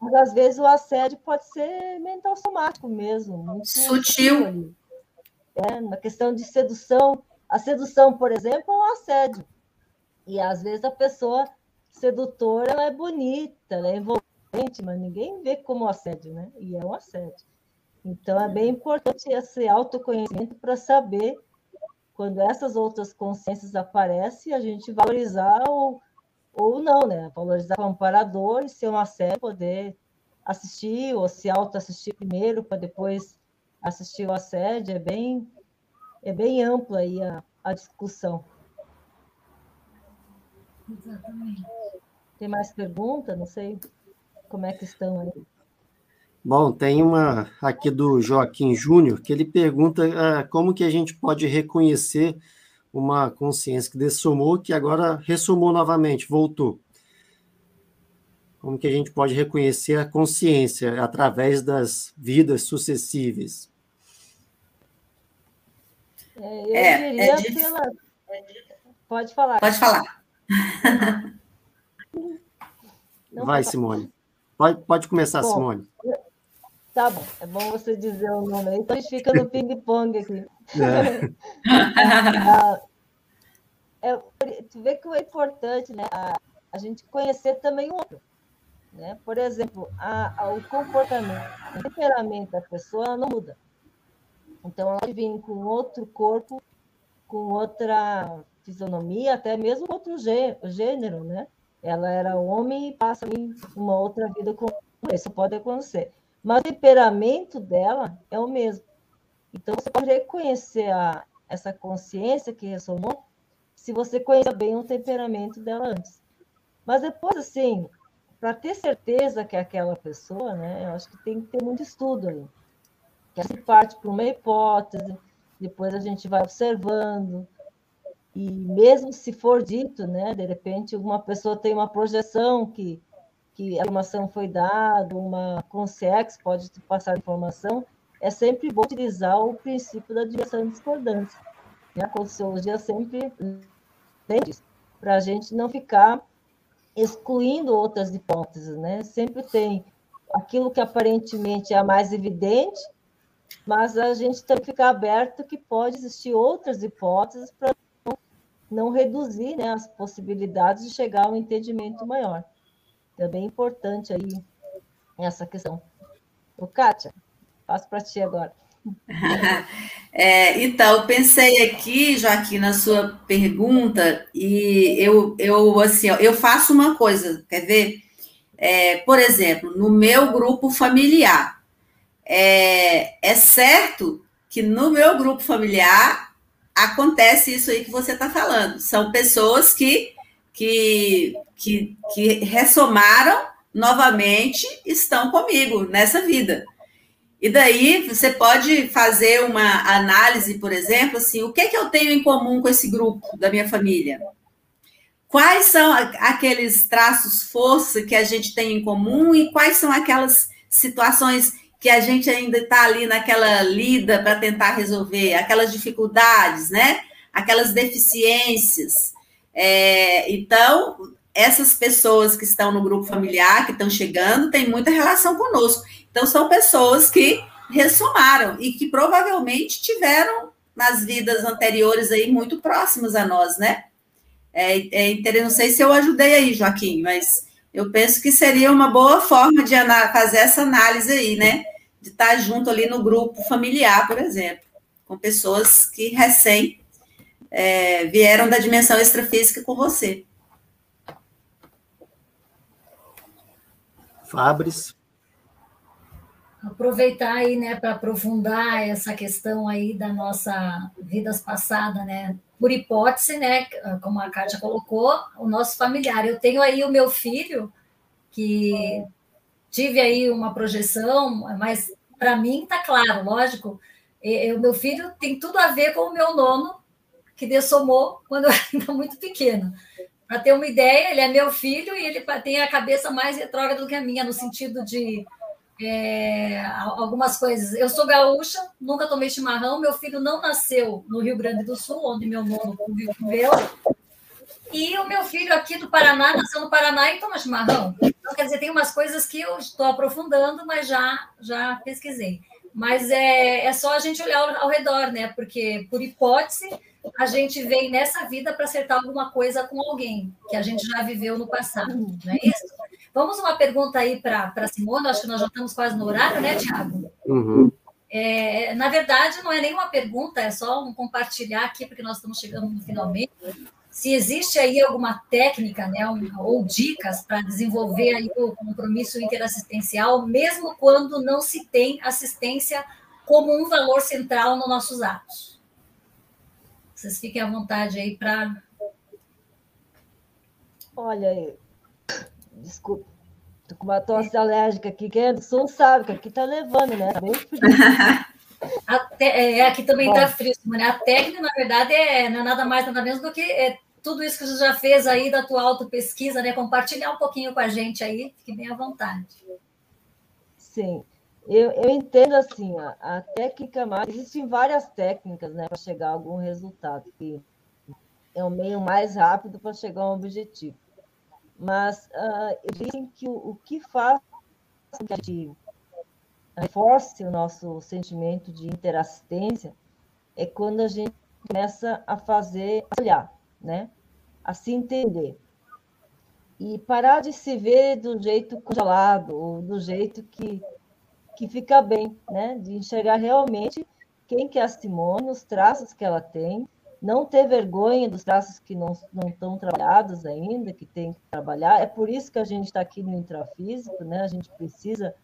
mas às vezes o assédio pode ser mental somático mesmo, muito sutil. É, na questão de sedução, a sedução, por exemplo, é um assédio. E às vezes a pessoa sedutora ela é bonita, ela é envolvente, mas ninguém vê como assédio, né? E é um assédio. Então é bem importante esse autoconhecimento para saber quando essas outras consciências aparecem, a gente valorizar ou, ou não, né? Valorizar o comparador e ser um assédio, poder assistir ou se autoassistir primeiro para depois assistir o assédio, é bem, é bem ampla aí a, a discussão. Exatamente. Tem mais pergunta? Não sei como é que estão aí. Bom, tem uma aqui do Joaquim Júnior, que ele pergunta uh, como que a gente pode reconhecer uma consciência que dessomou, que agora ressomou novamente, voltou. Como que a gente pode reconhecer a consciência através das vidas sucessíveis? É, eu é, diria é pela... Pode falar. Pode falar. Vai, Simone. Pode, pode começar, bom, Simone. Tá bom, é bom você dizer o nome aí, então a gente fica no ping-pong aqui. É. Ah, é, tu vê que é importante né, a, a gente conhecer também o outro. Né? Por exemplo, a, a, o comportamento, o temperamento da pessoa não muda. Então, ela vem com outro corpo, com outra fisionomia, até mesmo outro gênero, né? Ela era homem e passa uma outra vida com isso pode acontecer. Mas o temperamento dela é o mesmo. Então, você pode reconhecer a, essa consciência que ressomou se você conhecer bem o temperamento dela antes. Mas depois, assim, para ter certeza que é aquela pessoa, né, eu acho que tem que ter muito estudo aí. Que se parte para uma hipótese, depois a gente vai observando, e mesmo se for dito, né, de repente, uma pessoa tem uma projeção que, que a informação foi dada, uma consex pode passar informação, é sempre bom utilizar o princípio da direção discordância. Né? A conscienciologia sempre tem isso, para a gente não ficar excluindo outras hipóteses, né? Sempre tem aquilo que aparentemente é a mais evidente, mas a gente tem que ficar aberto que pode existir outras hipóteses para não reduzir né, as possibilidades de chegar a um entendimento maior. É bem importante aí essa questão. O Kátia, passo para ti agora. É, então, pensei aqui, Joaquim, na sua pergunta, e eu, eu assim, eu faço uma coisa, quer ver? É, por exemplo, no meu grupo familiar, é, é certo que no meu grupo familiar acontece isso aí que você está falando. São pessoas que, que, que, que ressomaram novamente, estão comigo nessa vida. E daí você pode fazer uma análise, por exemplo, assim, o que, que eu tenho em comum com esse grupo da minha família? Quais são aqueles traços força que a gente tem em comum e quais são aquelas situações que a gente ainda está ali naquela lida para tentar resolver, aquelas dificuldades, né? Aquelas deficiências. É, então, essas pessoas que estão no grupo familiar, que estão chegando, têm muita relação conosco. Então, são pessoas que ressomaram e que provavelmente tiveram nas vidas anteriores aí muito próximas a nós, né? É, é, não sei se eu ajudei aí, Joaquim, mas eu penso que seria uma boa forma de fazer essa análise aí, né? De estar junto ali no grupo familiar, por exemplo, com pessoas que recém é, vieram da dimensão extrafísica com você. Fabris aproveitar aí, né, para aprofundar essa questão aí da nossa vidas passada, né? Por hipótese, né, como a Kátia colocou, o nosso familiar. Eu tenho aí o meu filho, que tive aí uma projeção, mas para mim está claro, lógico, o meu filho tem tudo a ver com o meu nono, que dessomou quando eu era muito pequeno. Para ter uma ideia, ele é meu filho e ele tem a cabeça mais retrógrada do que a minha, no sentido de é, algumas coisas. Eu sou gaúcha, nunca tomei chimarrão. Meu filho não nasceu no Rio Grande do Sul, onde meu nono viveu. E o meu filho aqui do Paraná nasceu no Paraná e toma chimarrão. Então, quer dizer, tem umas coisas que eu estou aprofundando, mas já, já pesquisei. Mas é, é só a gente olhar ao, ao redor, né? Porque, por hipótese, a gente vem nessa vida para acertar alguma coisa com alguém que a gente já viveu no passado, não é isso? Vamos uma pergunta aí para a Simone, acho que nós já estamos quase no horário, né, Tiago? Uhum. É, na verdade, não é nenhuma pergunta, é só um compartilhar aqui, porque nós estamos chegando no finalmente. Se existe aí alguma técnica né, ou dicas para desenvolver aí o compromisso interassistencial, mesmo quando não se tem assistência como um valor central nos nossos atos. Vocês fiquem à vontade aí para. Olha, Desculpa. Tô com uma tosse alérgica aqui, quem é do sul sabe que aqui tá levando, né? Tá bem frio. é, aqui também tá frio, né? A técnica, na verdade, é, não é nada mais, nada menos do que é, tudo isso que você já fez aí da tua auto-pesquisa, né? Compartilhar um pouquinho com a gente aí, fique bem à vontade. Sim. Eu, eu entendo assim, ó, a técnica mais. Existem várias técnicas né, para chegar a algum resultado, que é o meio mais rápido para chegar a um objetivo mas uh, dizem que o, o, que faz que a gente reforce o nosso sentimento de interassistência é quando a gente começa a fazer, a olhar, né? a se entender. E parar de se ver do jeito congelado, ou do jeito que, que fica bem, né? de enxergar realmente quem que é a Simone, os traços que ela tem, não ter vergonha dos traços que não, não estão trabalhados ainda, que tem que trabalhar. É por isso que a gente está aqui no intrafísico, né? A gente precisa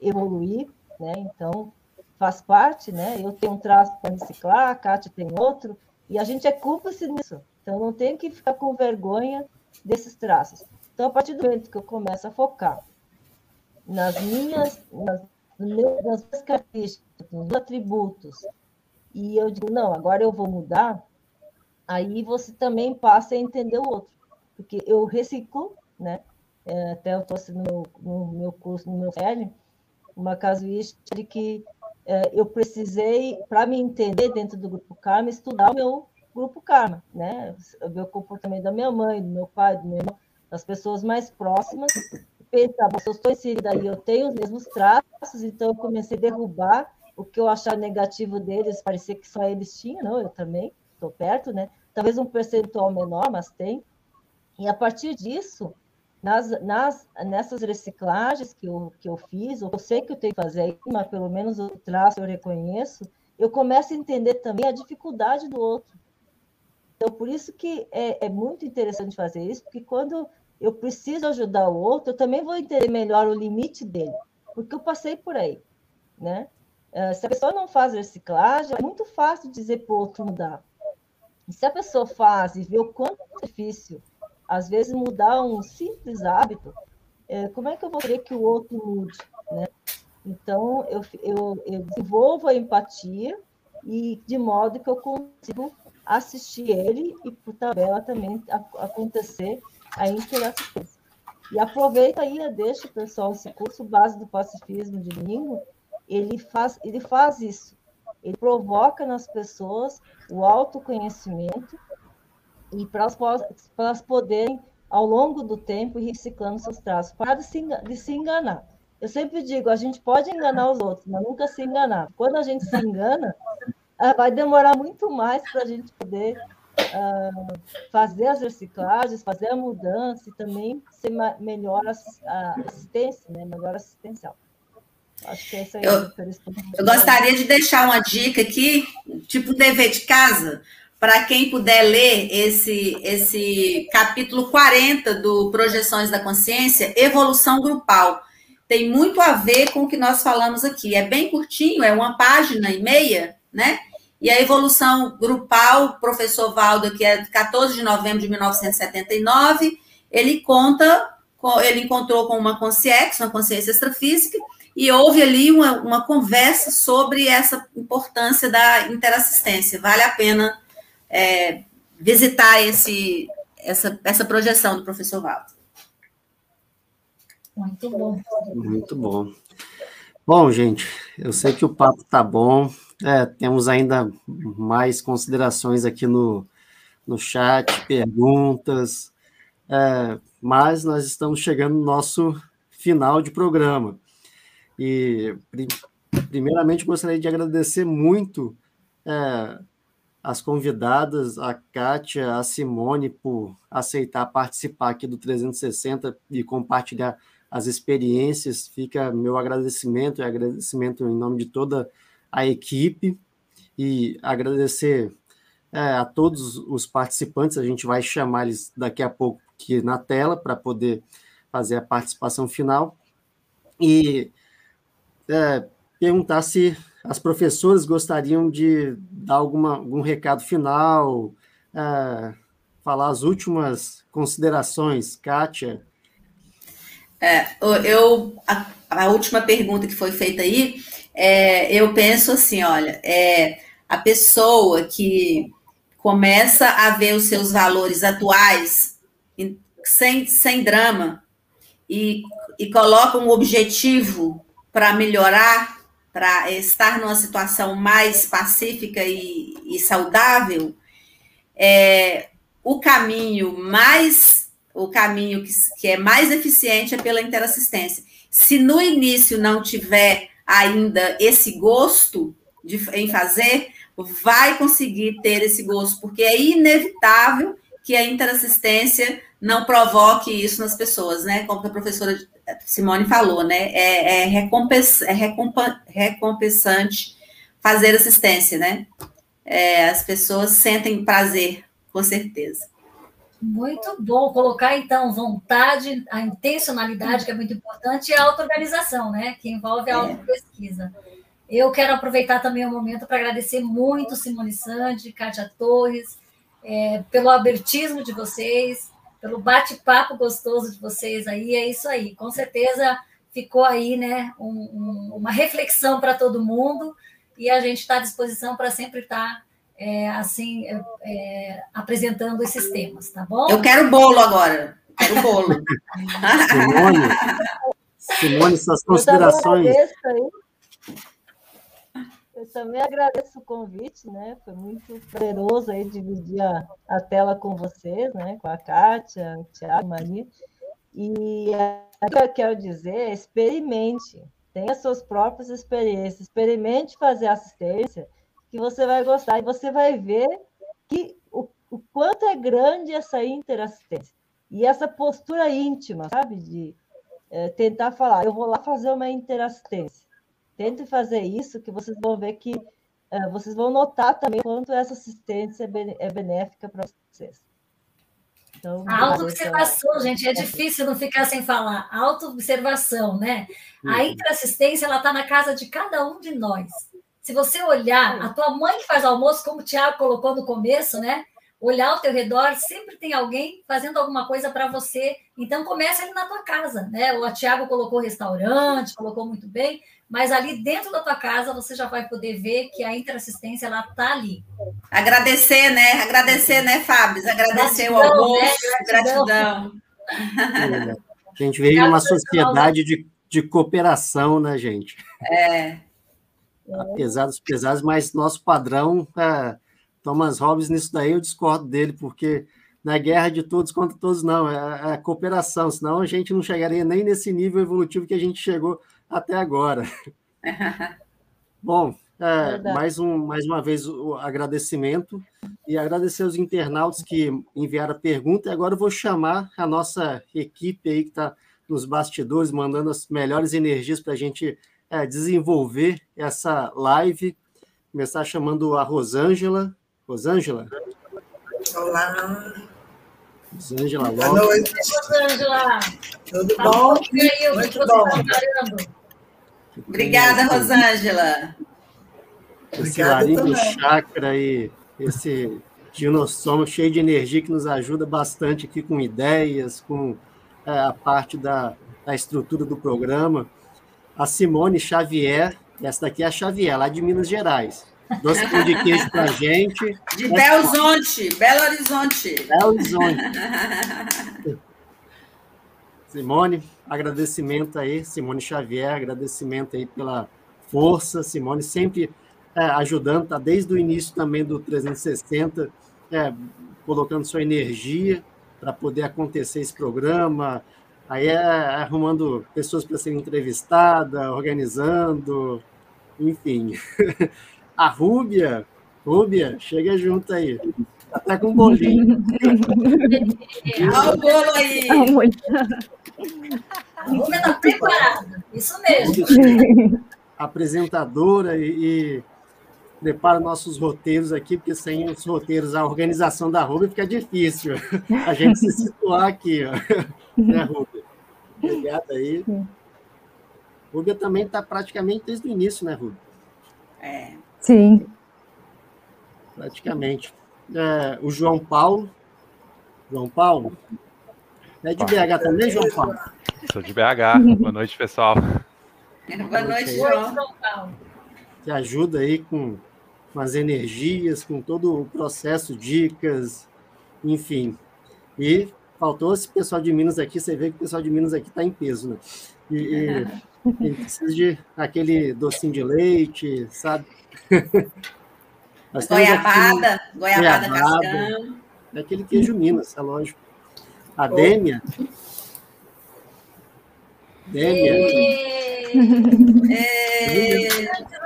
evoluir, né? Então, faz parte, né? Eu tenho um traço para reciclar, a Kátia tem outro, e a gente é cúmplice nisso. Então, não tem que ficar com vergonha desses traços. Então, a partir do momento que eu começo a focar nas minhas, nas, nas minhas características, nos atributos, e eu digo, não, agora eu vou mudar, aí você também passa a entender o outro. Porque eu reciclo, né? É, até eu trouxe no meu, no meu curso, no meu FL, uma casuística de que é, eu precisei, para me entender dentro do grupo Karma, estudar o meu grupo Karma, né? Ver o comportamento da minha mãe, do meu pai, do meu irmão, das pessoas mais próximas, pensava, se eu estou inserida aí, eu tenho os mesmos traços, então eu comecei a derrubar o que eu achava negativo deles, parecia que só eles tinham, não, eu também, estou perto, né? Talvez um percentual menor, mas tem. E a partir disso, nas, nas, nessas reciclagens que eu, que eu fiz, eu sei que eu tenho que fazer mas pelo menos o traço eu reconheço, eu começo a entender também a dificuldade do outro. Então, por isso que é, é muito interessante fazer isso, porque quando eu preciso ajudar o outro, eu também vou entender melhor o limite dele, porque eu passei por aí, né? Eh, se a pessoa não faz reciclagem, é muito fácil dizer para o outro mudar. E se a pessoa faz e vê o quanto é difícil, às vezes mudar um simples hábito, é, como é que eu vou querer que o outro mude, né? Então, eu, eu, eu desenvolvo a empatia e de modo que eu consigo assistir ele e por tabela também acontecer a interação. E aproveita aí, deixa pessoal esse curso base do pacifismo de língua, ele faz, ele faz isso. Ele provoca nas pessoas o autoconhecimento e para elas, poderem, ao longo do tempo, ir reciclando seus traços, para de se, de se enganar. Eu sempre digo, a gente pode enganar os outros, mas nunca se enganar. Quando a gente se engana, ah, vai demorar muito mais para a gente poder uh, fazer as reciclagens, fazer a mudança e também ser melhor assistência, né? melhor assistencial. Acho que essa é eu, eu gostaria de deixar uma dica aqui, tipo dever de casa, para quem puder ler esse, esse capítulo 40 do Projeções da Consciência, Evolução Grupal. Tem muito a ver com o que nós falamos aqui. É bem curtinho, é uma página e meia, né? E a evolução grupal, o professor Valdo, que é 14 de novembro de 1979, ele conta, ele encontrou com uma consciência, uma consciência extrafísica, e houve ali uma, uma conversa sobre essa importância da interassistência. Vale a pena é, visitar esse, essa, essa projeção do professor Valdo. Muito bom. Muito bom. Bom, gente, eu sei que o papo tá bom, é, temos ainda mais considerações aqui no, no chat, perguntas, é, mas nós estamos chegando no nosso final de programa. E, primeiramente, gostaria de agradecer muito é, as convidadas, a Kátia, a Simone, por aceitar participar aqui do 360 e compartilhar as experiências. Fica meu agradecimento e agradecimento em nome de toda a equipe e agradecer é, a todos os participantes. A gente vai chamar eles daqui a pouco aqui na tela para poder fazer a participação final e é, perguntar se as professoras gostariam de dar alguma, algum recado final, é, falar as últimas considerações, Kátia. É, eu, a, a última pergunta que foi feita aí, é, eu penso assim, olha, é, a pessoa que começa a ver os seus valores atuais sem, sem drama e, e coloca um objetivo para melhorar, para estar numa situação mais pacífica e, e saudável, é, o caminho mais o caminho que, que é mais eficiente é pela interassistência. Se no início não tiver ainda esse gosto de, em fazer, vai conseguir ter esse gosto, porque é inevitável que a interassistência não provoque isso nas pessoas, né? Como a professora Simone falou, né? É, é, recompens, é recompa, recompensante fazer assistência, né? É, as pessoas sentem prazer, com certeza. Muito bom. Colocar, então, vontade, a intencionalidade, que é muito importante, e a auto-organização, né? Que envolve a é. auto-pesquisa. Eu quero aproveitar também o momento para agradecer muito Simone Sandi, Kátia Torres, é, pelo abertismo de vocês, pelo bate-papo gostoso de vocês aí. É isso aí. Com certeza ficou aí, né? Um, um, uma reflexão para todo mundo e a gente está à disposição para sempre estar tá é, assim, é, é, apresentando esses temas, tá bom? Eu quero bolo agora. Quero bolo. Simone, Simone, suas considerações. Também agradeço o convite, né? Foi muito prazeroso aí dividir a, a tela com vocês, né? Com a Kátia, o Thiago, Maria. E o que eu quero dizer é experimente, tenha suas próprias experiências, experimente fazer assistência, que você vai gostar e você vai ver que o, o quanto é grande essa interassistência e essa postura íntima, sabe? De é, tentar falar, eu vou lá fazer uma interassistência. Tente fazer isso, que vocês vão ver que é, vocês vão notar também quanto essa assistência é benéfica para vocês. Então, a autoobservação, gente, é difícil não ficar sem falar. Autoobservação, né? A uhum. interassistência, ela está na casa de cada um de nós. Se você olhar, a tua mãe que faz almoço, como o Tiago colocou no começo, né? Olhar ao teu redor, sempre tem alguém fazendo alguma coisa para você. Então, começa ali na tua casa, né? O Tiago colocou restaurante, colocou muito bem mas ali dentro da tua casa você já vai poder ver que a interassistência ela tá ali. Agradecer, né? Agradecer, né, Fábio? Agradecer gratidão, o almoço, né? gratidão. gratidão. A gente veio uma sociedade de, de cooperação, né, gente? É. Apesar dos pesares, mas nosso padrão, é, Thomas Hobbes, nisso daí eu discordo dele, porque na guerra de todos contra todos, não, é, é cooperação, senão a gente não chegaria nem nesse nível evolutivo que a gente chegou até agora. Bom, é, mais, um, mais uma vez o agradecimento e agradecer aos internautas que enviaram a pergunta. E agora eu vou chamar a nossa equipe aí que está nos bastidores, mandando as melhores energias para a gente é, desenvolver essa live. Começar chamando a Rosângela. Rosângela? Olá. Rosângela Boa noite. Rosângela. Tudo tá bom? Muito bom. Tá Obrigada, Rosângela. Esse laringe chakra e esse dinossauro cheio de energia que nos ajuda bastante aqui com ideias, com é, a parte da, da estrutura do programa. A Simone Xavier, essa daqui é a Xavier, lá de Minas Gerais. Doce pão de queijo para gente. De Belo Horizonte, Belo Horizonte. Belo Horizonte. Simone, agradecimento aí, Simone Xavier, agradecimento aí pela força, Simone sempre é, ajudando, tá desde o início também do 360, é, colocando sua energia para poder acontecer esse programa, aí é, arrumando pessoas para serem entrevistadas, organizando, enfim. A Rúbia, Rúbia, chega junto aí. Tá com um bolinho. Olha o bolo aí. A Rúbia está preparada. Isso mesmo. Apresentadora e, e prepara nossos roteiros aqui, porque sem os roteiros, a organização da Rúbia fica difícil. A gente se situar aqui, ó. né, Rúbia? Obrigado aí. Rúbia também está praticamente desde o início, né, Rúbia? É. Sim. Praticamente é, o João Paulo. João Paulo? É de BH também, João Paulo? Sou de BH. Boa noite, pessoal. Boa noite, João. Paulo. Que ajuda aí com, com as energias, com todo o processo, dicas, enfim. E faltou esse pessoal de Minas aqui, você vê que o pessoal de Minas aqui está em peso, né? E, e precisa de aquele docinho de leite, sabe? Goiabada, aqui, goiabada, goiabada cascão. É aquele queijo Minas, é lógico. A Dêmia. Dêmia. Grandes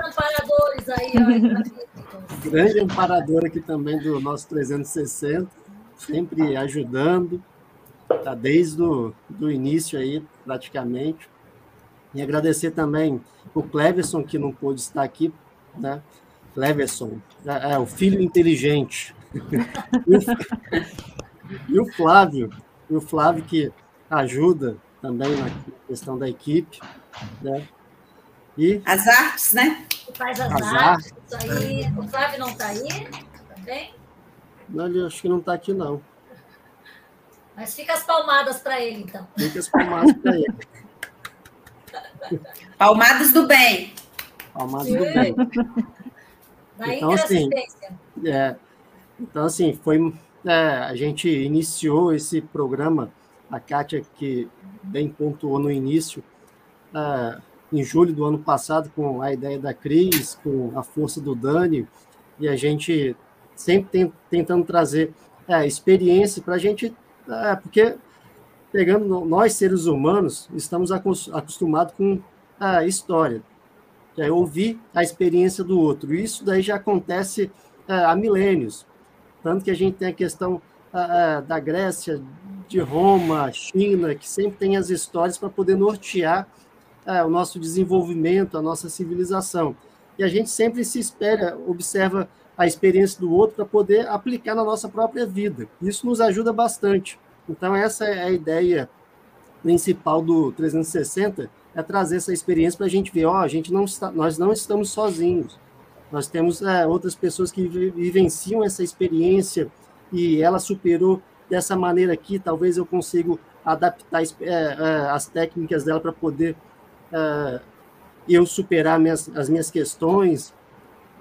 amparadores aí, Grande amparador aqui também do nosso 360, sempre ajudando, tá desde o do início aí, praticamente. E agradecer também o Cleverson, que não pôde estar aqui, né? Cleverson, é, é, o filho inteligente. e, o, e o Flávio, e o Flávio que ajuda também na questão da equipe, né? E as artes, né? Faz as, as artes, artes. aí. O Flávio não está aí também? Não, ele acho que não está aqui, não. Mas fica as palmadas para ele, então. Fica as palmadas para ele. Palmadas do bem. Palmadas do bem. Da então, assim, é, então, assim, foi, é, a gente iniciou esse programa, a Kátia, que bem pontuou no início, é, em julho do ano passado com a ideia da Cris, com a força do Dani, e a gente sempre tem, tentando trazer é, experiência para a gente, é, porque pegando nós seres humanos estamos acostumados com a história, é ouvir a experiência do outro. Isso daí já acontece é, há milênios, tanto que a gente tem a questão é, da Grécia, de Roma, China, que sempre tem as histórias para poder nortear é, o nosso desenvolvimento, a nossa civilização. E a gente sempre se espera, observa a experiência do outro para poder aplicar na nossa própria vida. Isso nos ajuda bastante. Então, essa é a ideia principal do 360, é trazer essa experiência para a gente ver, ó, a gente não está, nós não estamos sozinhos. Nós temos é, outras pessoas que vivenciam essa experiência e ela superou dessa maneira aqui, talvez eu consiga adaptar é, é, as técnicas dela para poder é, eu superar minhas, as minhas questões.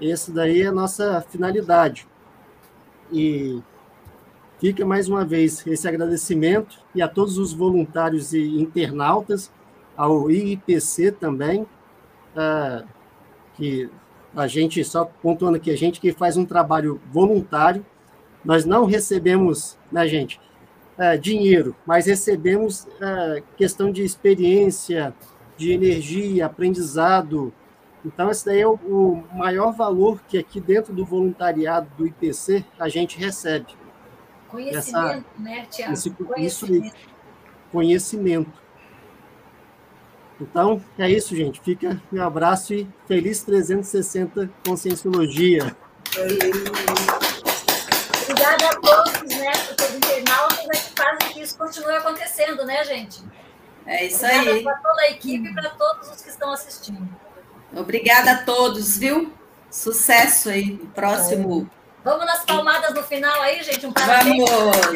Essa daí é a nossa finalidade. E fica mais uma vez esse agradecimento e a todos os voluntários e internautas, ao IPC também, que a gente, só pontuando aqui, a gente que faz um trabalho voluntário, nós não recebemos, né, gente, é, dinheiro, mas recebemos é, questão de experiência, de energia, aprendizado. Então, esse daí é o, o, maior valor que aqui dentro do voluntariado do IPC a gente recebe. Conhecimento, Essa, né, Tiago? Esse, conhecimento. Isso, conhecimento. Então, é isso, gente. Fica meu abraço e feliz 360 Conscienciologia. Obrigada a todos, né, por internautas né, que fazem que isso continue acontecendo, né, gente? É isso Obrigada aí. Para toda a equipe e para todos os que estão assistindo. Obrigada a todos, viu? Sucesso aí no próximo. Vamos nas palmadas no final aí, gente? Um parabéns. Vamos!